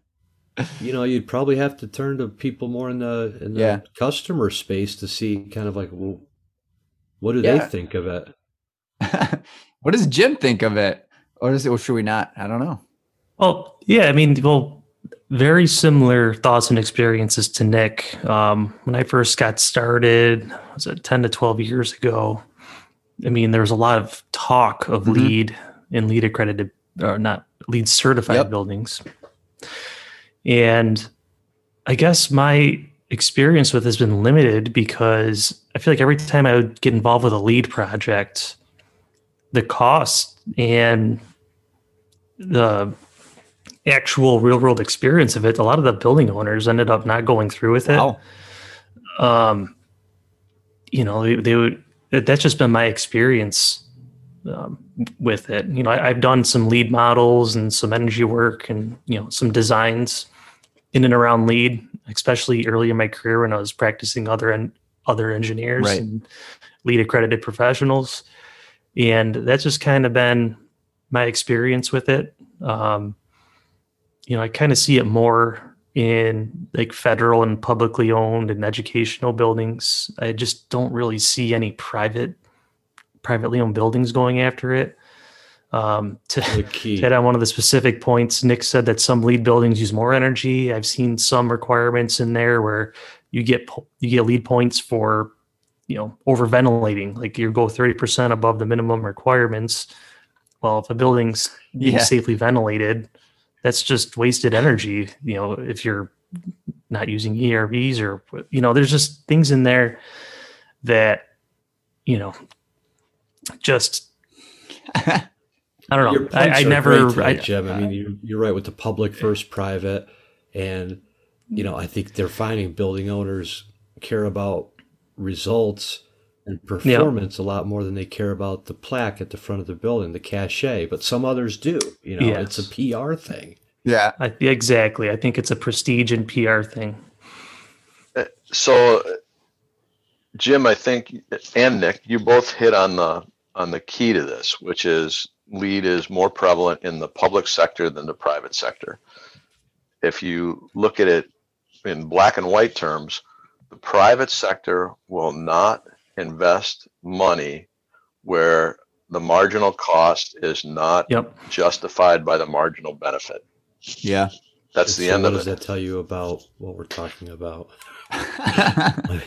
you know, you'd probably have to turn to people more in the in the yeah. customer space to see kind of like, well, what do yeah. they think of it? what does Jim think of it? Or is it, or should we not? I don't know. Well, yeah, I mean, well, very similar thoughts and experiences to Nick. Um, when I first got started, was it 10 to 12 years ago? I mean, there was a lot of talk of mm-hmm. LEED and LEED accredited, or not LEED certified yep. buildings. And I guess my experience with has been limited because I feel like every time I would get involved with a LEED project, the cost and the actual real world experience of it, a lot of the building owners ended up not going through with it. Wow. Um, you know, they, they, would, that's just been my experience um, with it. You know, I, have done some LEED models and some energy work and, you know, some designs in and around LEED, especially early in my career when I was practicing other and other engineers right. and LEED accredited professionals. And that's just kind of been my experience with it. Um, you know, I kind of see it more in like federal and publicly owned and educational buildings. I just don't really see any private, privately owned buildings going after it. Um, to, to hit on one of the specific points, Nick said that some LEED buildings use more energy. I've seen some requirements in there where you get you get LEED points for you know over ventilating, like you go thirty percent above the minimum requirements well, if a building's yeah. safely ventilated, that's just wasted energy. You know, if you're not using ERVs or you know, there's just things in there that you know just I don't know. I, I never. Tonight, I, Jim. I mean, you're, you're right with the public first, private, and you know, I think they're finding building owners care about results and performance yep. a lot more than they care about the plaque at the front of the building, the cachet. But some others do. You know, yes. it's a PR thing. Yeah, I, exactly. I think it's a prestige and PR thing. Uh, so, Jim, I think, and Nick, you both hit on the on the key to this, which is LEED is more prevalent in the public sector than the private sector. If you look at it in black and white terms, the private sector will not invest money where the marginal cost is not yep. justified by the marginal benefit. Yeah. That's the end of it. What does that tell you about what we're talking about?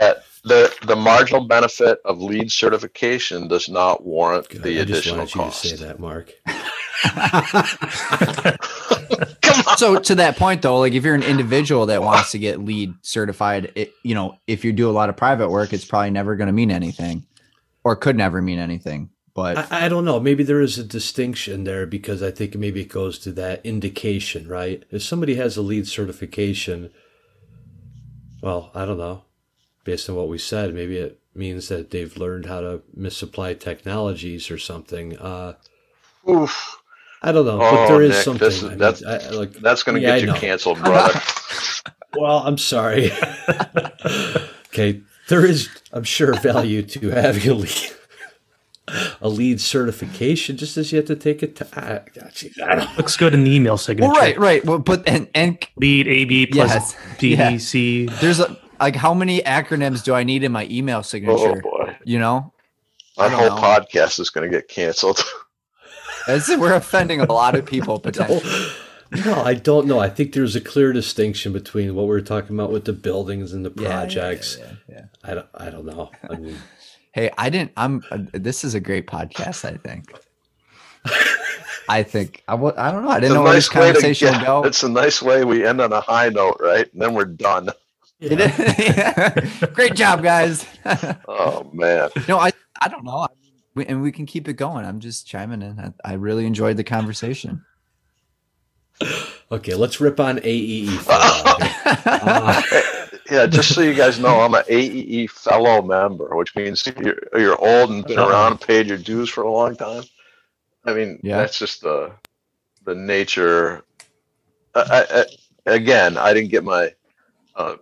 that the the marginal benefit of LEED certification does not warrant God, the I just additional wanted you to say that, Mark. Come on. so to that point though, like if you're an individual that wants to get LEED certified, it, you know, if you do a lot of private work, it's probably never going to mean anything or could never mean anything. But I, I don't know. Maybe there is a distinction there because I think maybe it goes to that indication, right? If somebody has a LEED certification, well, I don't know. Based on what we said, maybe it means that they've learned how to misapply technologies or something. Uh, Oof, I don't know, Oh, but there is Nick, something. this is- I mean, that's- I- I- like, that's going to Yeah, I get you know. canceled, brother. well, I'm sorry. okay, there is, I'm sure, value to having a LEED, a LEED certification, just as you have to take it. To, I, geez, I don't, Looks good in the email signature. well, right, right. Well, but and and LEED AP plus Yes. PDC. there's a, like how many acronyms do I need in my email oh signature? boy, you know, our whole know. podcast is going to get canceled. It's- we're offending a lot of people potentially. no, I don't know. I think there's a clear distinction between what we are talking about with the buildings and the Yeah, yeah, projects. yeah, yeah, yeah. I don't, I don't know. I mean, Hey, I didn't. I'm. Uh, this is a great podcast. I think. I think I. I don't know. I It's didn't a know where this nice way to conversation would get- go. It's a nice way we end on a high note, right? And then we're done. It is- Great job, guys. Oh man, no, I. I don't know. I we, and we can keep it going. I'm just chiming in. I, I really enjoyed the conversation. okay, let's rip on AEE. for a while here. Uh, yeah. Just so you guys know, I'm an AEE fellow member, which means you're you're old and been around, and paid your dues for a long time. I mean, Yeah. that's just the the nature. I, I, I- again, I didn't get my uh,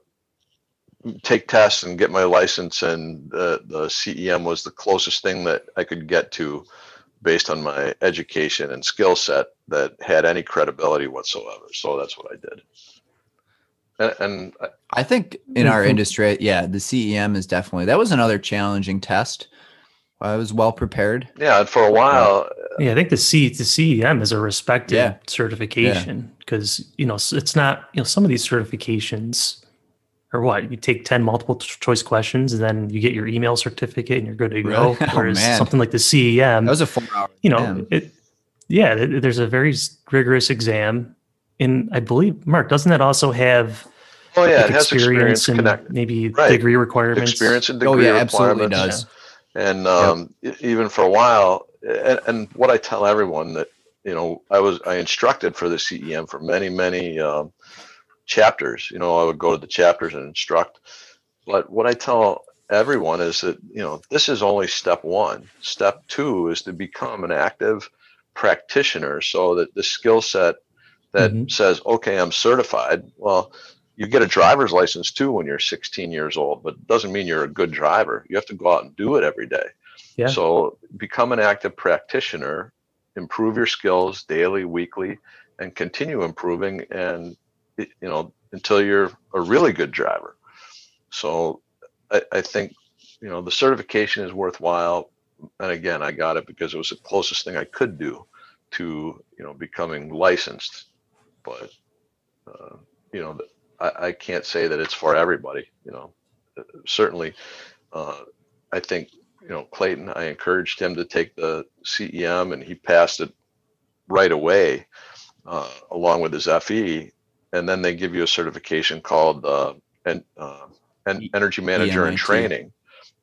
take tests and get my license, and the the CEM was the closest thing that I could get to, based on my education and skill set that had any credibility whatsoever. So that's what I did. And, and I- I think in our industry, yeah, the CEM is definitely that was another challenging test. I was well prepared. yeah, and for a while, uh, Yeah, I think the C the CEM is a respected Yeah. certification because you know it's not you know some of these certifications are what you take ten multiple choice questions and then you get your email certificate and you're good to go. Really? Oh, Whereas man. something like the CEM, That was a four hour. you know, it yeah, th- there's a very rigorous exam, and I believe Mark doesn't that also have oh yeah, like, it has experience and connected. maybe Right. degree requirements. experience and degree Oh degree yeah, absolutely requirements. does. And um, e- even for a while, and, and what I tell everyone that you know, I was I instructed for the CEM for many many um, chapters. You know, I would go to the chapters and instruct. But what I tell everyone is that you know this is only step one. Step two is to become an active practitioner, so that the skill set that Mhm. says, okay, I'm certified. Well, you get a driver's license too when you're 16 years old, but it doesn't mean you're a good driver. You have to go out and do it every day. Yeah. So become an active practitioner, improve your skills daily, weekly, and continue improving and you know until you're a really good driver. So I, I think you know the certification is worthwhile. And again, I got it because it was the closest thing I could do to you know becoming licensed. But uh, you know, I, I can't say that it's for everybody. You know, certainly, uh, I think you know Clayton. I encouraged him to take the CEM, and he passed it right away, uh, along with his FE. And then they give you a certification called uh, en- uh, E- Energy Manager in Training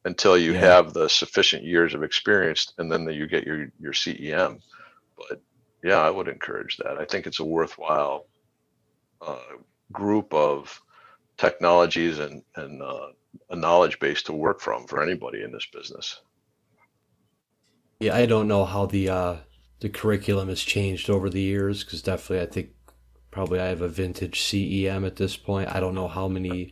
until you Yeah. have the sufficient years of experience, and then you get your your CEM. But yeah, I would encourage that. I think it's a worthwhile uh, group of technologies and and uh, a knowledge base to work from for anybody in this business. Yeah, I don't know how the uh, the curriculum has changed over the years because definitely I think probably I have a vintage CEM at this point. I don't know how many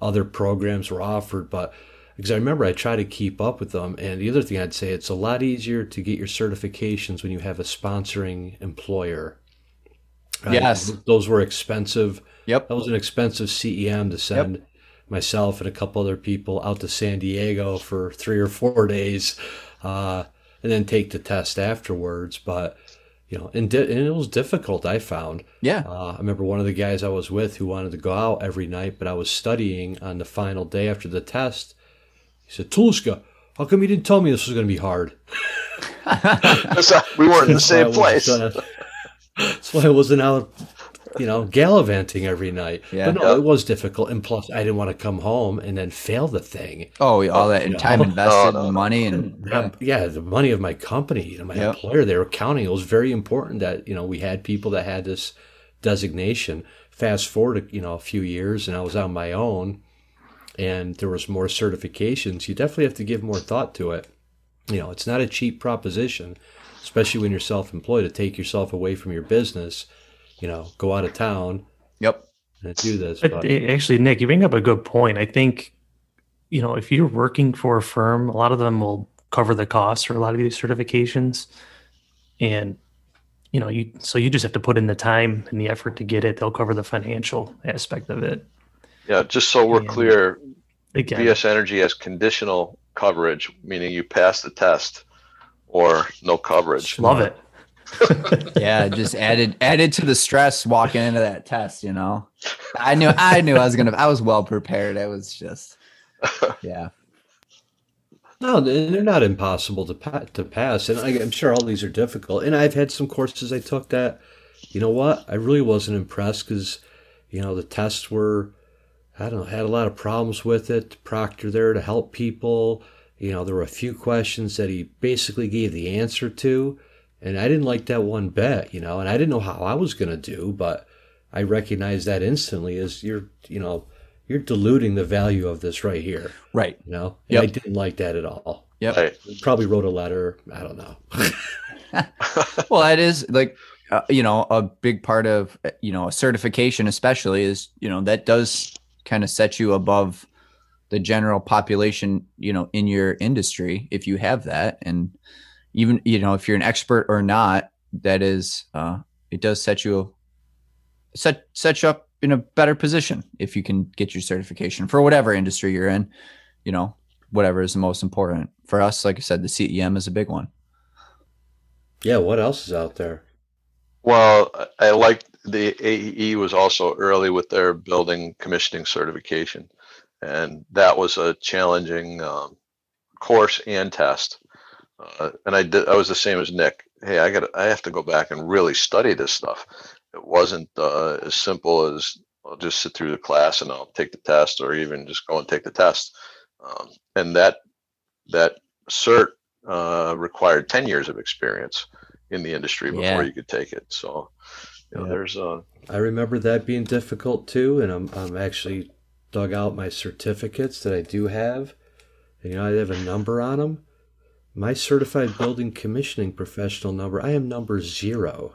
other programs were offered, but because I remember I try to keep up with them. And the other thing I'd say, it's a lot easier to get your certifications when you have a sponsoring employer. Right? Yes. those were expensive. Yep. That was an expensive CEM to send myself and a couple other people out to San Diego for three or four days, uh, and then take the test afterwards. But you know, and, di- and it was difficult. I found. Yeah. Uh, I remember one of the guys I was with who wanted to go out every night, but I was studying on the final day after the test. He said, "Tuluska, how come you didn't tell me this was going to be hard?" We weren't in the same That's why I place. uh, That's why I wasn't out, you know, gallivanting every night. Yeah. But no, Yeah. it was difficult, and plus, I didn't want to come home and then fail the thing. Oh, yeah, all that no. time No, invested no, no. and money and Yeah, yeah, the money of my company, you know, my Yep. employer, they were counting. It was very important that you know we had people that had this designation. Fast forward, you know, a few years, and I was on my own, and there was more certifications. You definitely have to give more thought to it. You know, it's not a cheap proposition, especially when you're self-employed. To take yourself away from your business, you know, go out of town Yep. and do this. But But, actually, Nick, you bring up a good point. I think, you know, if you're working for a firm, a lot of them will cover the costs for a lot of these certifications. And, you know, you so you just have to put in the time and the effort to get it. They'll cover the financial aspect of it. Yeah, just so we're Yeah. clear, Again, VS Energy has conditional coverage, meaning you pass the test or no coverage. love it. Yeah, just added added to the stress walking into that test, you know. I knew I knew I was gonna I was well prepared. It was just yeah. No, they- they're not impossible to pa- to pass, and I, I'm sure all these are difficult. And I've had some courses I took that, you know what, I really wasn't impressed because, you know, the tests were, I don't know, had a lot of problems with it. Proctor there to help people. You know, there were a few questions that he basically gave the answer to, and I didn't like that one bit. You know, and I didn't know how I was gonna do, but I recognized that instantly as you're, you know, you're diluting the value of this right here. Right. You know, and I didn't like that at all. Yep. Right. Probably wrote a letter. I don't know. well that is like uh, you know a big part of uh, you know a certification especially is you know that does kind of set you above the general population you know in your industry if you have that and even you know if you're an expert or not that is uh it does set you set set you up in a better position if you can get your certification for whatever industry you're in you know whatever is the most important for us like i said the cem is a big one Yeah. What else is out there? Well, I I like the AEE was also early with their building commissioning certification, and that was a challenging um, course and test. Uh, and I did. I was the same as Nick. Hey, I got. I have to go back and really study this stuff. It wasn't uh, as simple as I'll just sit through the class and I'll take the test, or even just go and take the test. Um, and that that cert uh, required ten years of experience in the industry before Yeah. you could take it. So, you know, Yeah. there's a. I remember that being difficult too, and I'm I'm actually dug out my certificates that I do have, and you know I have a number on them. My certified building commissioning professional number. I am number zero.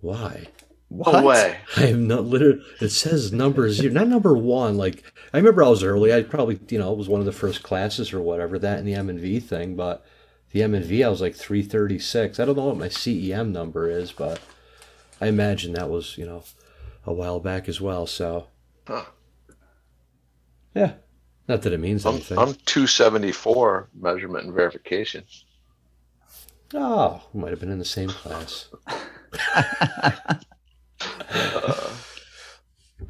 Why? no way. I am not literally. It says number zero, not number one. Like I remember, I was early. I probably, you know, was one of the first classes or whatever. That and the M and V thing, but the M and V, I was like three thirty six. I don't know what my CEM number is, but I imagine that was, you know, a while back as well. So Huh. yeah, not that it means I'm, anything. I'm 274 measurement and verification. oh, we might have been in the same class. Uh,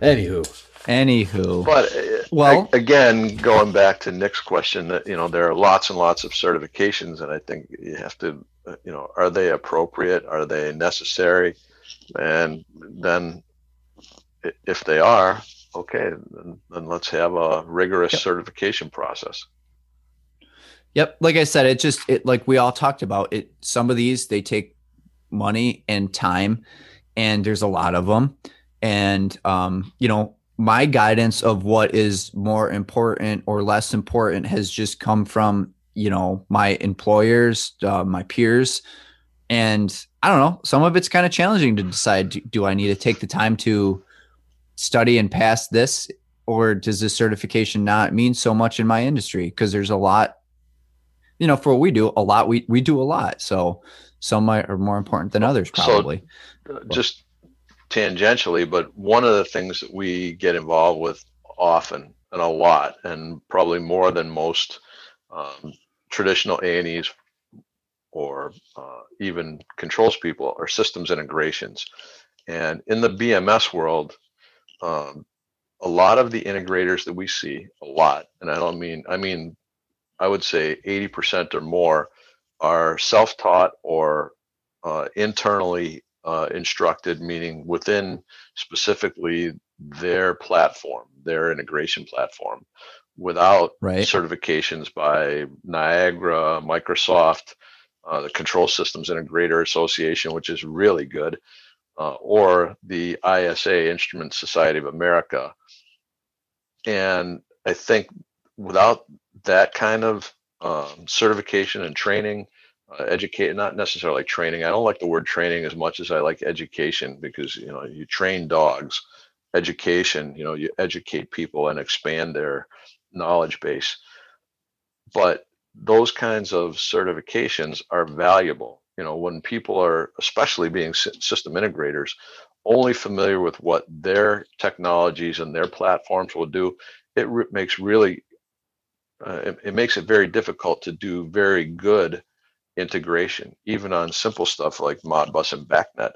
Anywho, Anywho, But uh, Well- a- again, going back to Nick's question, that you know there are lots and lots of certifications, and I think you have to, uh, you know, are they appropriate? Are they necessary? And then, if they are, okay, then, then let's have a rigorous Yep. certification process. Yep, like I said, it just it like we all talked about it. Some of these they take money and time, and there's a lot of them. And um, you know, my guidance of what is more important or less important has just come from you know my employers, uh, my peers, and I don't know. Some of it's kind of challenging to decide: do, do I need to take the time to study and pass this, or does this certification not mean so much in my industry? Because there's a lot you know, for what we do, a lot we we do a lot. So some might are more important than others, So- probably. Uh, Just tangentially, but one of the things that we get involved with often and a lot, and probably more than most um, traditional A and E's, or uh, even controls people are systems integrations. And in the BMS world, um, a lot of the integrators that we see, a lot, and I don't mean, I mean, I would say 80% or more are self taught or uh, internally uh, instructed, meaning within specifically their platform, their integration platform, without Right. certifications by Niagara, Microsoft, uh, the Control Systems Integrator Association, which is really good, uh, or the ISA, Instrument Society of America. And I think without that kind of um, certification and training, uh, educate not necessarily training. I don't like the word training as much as I like education because you know you train dogs. Education, you know, you educate people and expand their knowledge base. But those kinds of certifications are valuable. You know, when people are, especially being system integrators, only familiar with what their technologies and their platforms will do, it re- makes really, uh, it, it makes it very difficult to do very good integration, even on simple stuff like Modbus and BACnet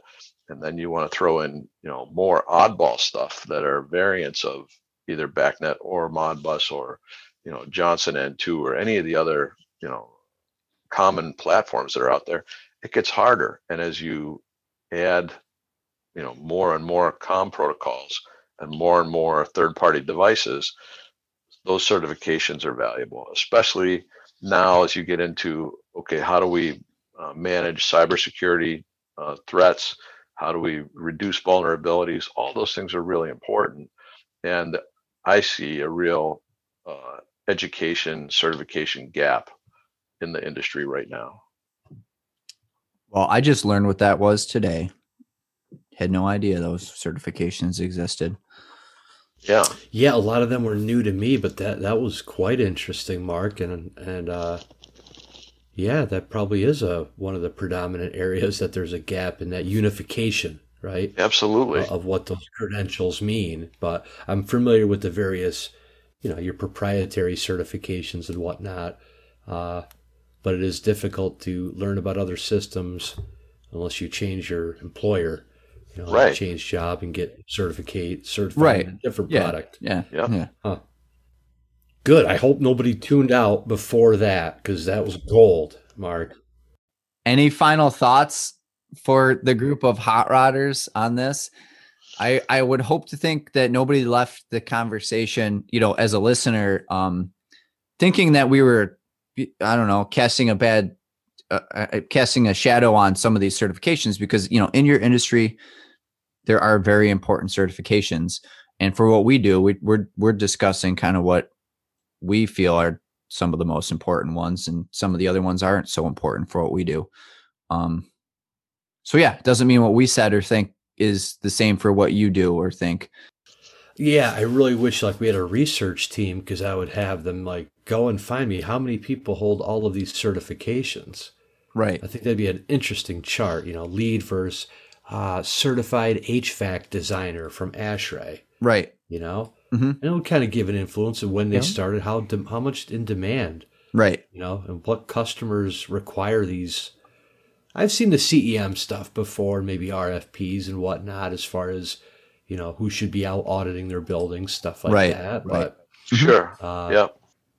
And then you want to throw in, you know, more oddball stuff that are variants of either BACnet or Modbus or, you know, Johnson N2 or any of the other, you know, common platforms that are out there. It gets harder. And as you add, you know, more and more COM protocols and more and more third-party devices, those certifications are valuable, especially now as you get into okay, how do we uh, manage cybersecurity uh, threats? How do we reduce vulnerabilities? All those things are really important, and I see a real uh, education certification gap in the industry right now. Well, I just learned what that was today. Had no idea those certifications existed. Yeah, Yeah, a lot of them were new to me, but that that was quite interesting, Mark, and and uh, yeah, that probably is a one of the predominant areas that there's a gap in that unification, right? absolutely. uh, of what those credentials mean. But I'm familiar with the various, you know, your proprietary certifications and whatnot. Uh, but it is difficult to learn about other systems unless you change your employer, you know, Right. change job and get certificate certified Right. in a different Yeah. product. Yeah. Yeah. Yeah. Good. I hope nobody tuned out before that because that was gold, Mark. Any final thoughts for the group of hot rodders on this? I I would hope to think that nobody left the conversation, you know, as a listener, um, thinking that we were, I don't know, casting a bad, uh, uh, casting a shadow on some of these certifications because you know, in your industry, there are very important certifications, and for what we do, we, we're we're discussing kind of what we feel are some of the most important ones, and some of the other ones aren't so important for what we do. Um, so yeah, it doesn't mean what we said or think is the same for what you do or think. Yeah, I really wish like we had a research team because I would have them like go and find me how many people hold all of these certifications. Right. I think that'd be an interesting chart. You know, LEED versus uh, certified HVAC designer from ASHRAE. Right. You know, Mhm. and it would kind of give an influence of when they Yeah. started, how de- how much in demand, Right. you know, and what customers require these. I've seen the CEM stuff before, maybe RFPs and whatnot, as far as you know who should be out auditing their buildings, stuff like Right, that. right. But Sure. uh, yeah.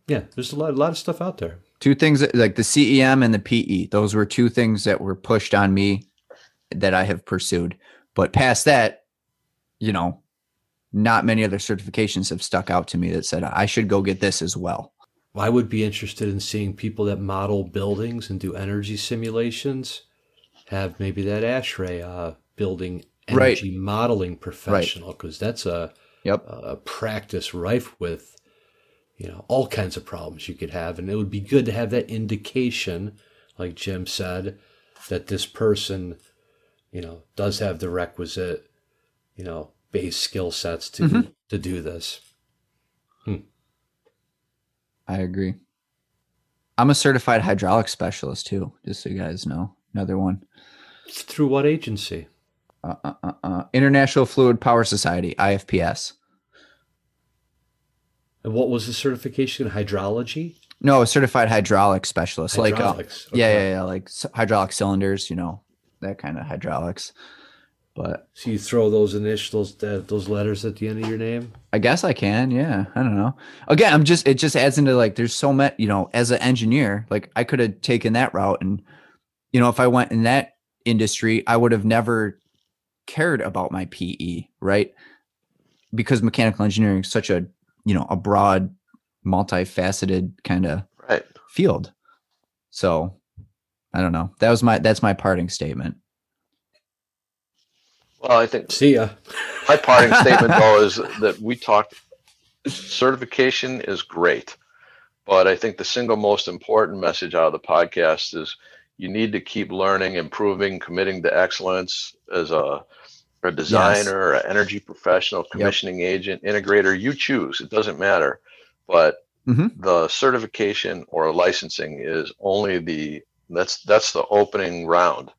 yeah, there's a lot, a lot of stuff out there. Two things that- like the CEM and the PE. Those were two things that were pushed on me that I have pursued. But past that, you know, not many other certifications have stuck out to me that said I should go get this as well. I would be interested in seeing people that model buildings and do energy simulations have maybe that ASHRAE uh, building Right. energy modeling professional because that's a, Yep. a practice rife with you know all kinds of problems you could have, and it would be good to have that indication, like Jim said, that this person you know does have the requisite you know base skill sets to Mhm. to do this. I agree. I'm a certified hydraulic specialist too, just so you guys know. Another one. Through what agency? Uh, uh, uh, uh, International Fluid Power Society, IFPS. And what was the certification? Hydrology? No, a certified hydraulic specialist. Like, uh, Hydraulics. yeah, Okay. yeah, yeah, like s- hydraulic cylinders. You know, that kind of hydraulics. But So you throw those initials, that, those letters at the end of your name. I guess I can. Yeah, I don't know. Again, I'm just it just adds into like there's so much. You know, as an engineer, like I could have taken that route, and you know, if I went in that industry, I would have never cared about my PE, right? Because mechanical engineering is such a you know a broad, multifaceted kind of Right. field. So I don't know. That was my that's my parting statement. Well, I think See ya. my parting statement though is that we talked certification is great, but I think the single most important message out of the podcast is you need to keep learning, improving, committing to excellence as a a designer, an energy professional, commissioning agent, integrator, you choose. It doesn't matter. But Mhm. the certification or licensing is only the that's that's the opening round.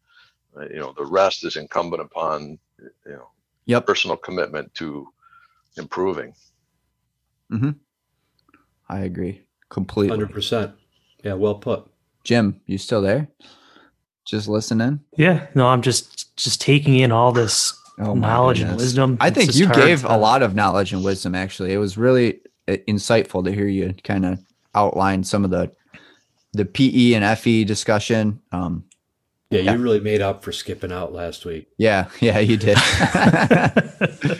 Uh, you know, the rest is incumbent upon you know Yep. personal commitment to improving. I agree completely. Hundred percent. Yeah, well put. Jim, you still there? Just listening? Yeah, no, I'm just just taking in all this Oh my knowledge and wisdom. I It's think you gave to- a lot of knowledge and wisdom. Actually, it was really uh, insightful to hear you kind of outline some of the the PE and FE discussion. Um, Yeah, Yeah. you really made up for skipping out last week. yeah, yeah, you did.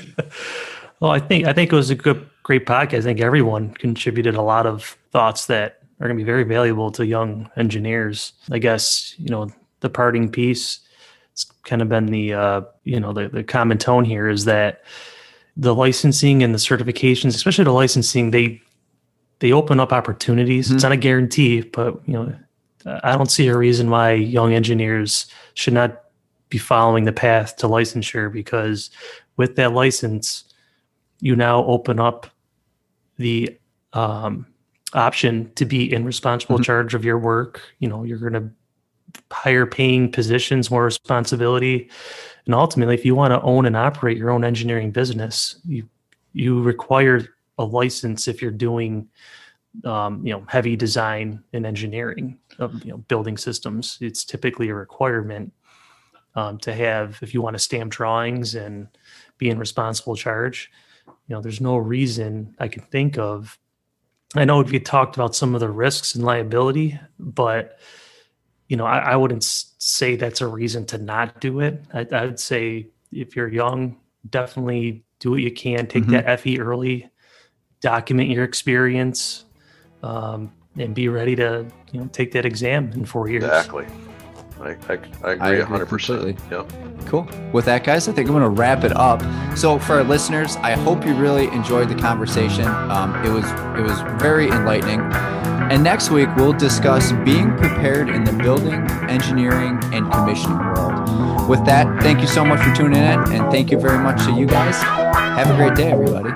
well, I think I think it was a good, great podcast. I think everyone contributed a lot of thoughts that are going to be very valuable to young engineers. I guess you know the parting piece. It's kind of been the uh, you know the the common tone here is that the licensing and the certifications, especially the licensing, they they open up opportunities. It's not a guarantee, but you know, I don't see a reason why young engineers should not be following the path to licensure because with that license, you now open up the um, option to be in responsible Mhm. charge of your work. You know, you're going to higher paying positions, more responsibility, and ultimately, if you want to own and operate your own engineering business, you you require a license if you're doing um, you know heavy design and engineering of you know building systems. It's typically a requirement um, to have if you want to stamp drawings and be in responsible charge. You know, there's no reason I can think of. I know we talked about some of the risks and liability, but you know, I, I wouldn't say that's a reason to not do it. I, I would say if you're young, definitely do what you can. Take Mhm. that FE early, document your experience, um, and be ready to you know take that exam in four years. Exactly. I, I, I agree 100%. completely. Yep. Cool. With that, guys, I think I'm going to wrap it up. So, for our listeners, I hope you really enjoyed the conversation. Um, it was it was very enlightening. And next week, we'll discuss being prepared in the building, engineering, and commissioning world. With that, thank you so much for tuning in, and thank you very much to you guys. Have a great day, everybody.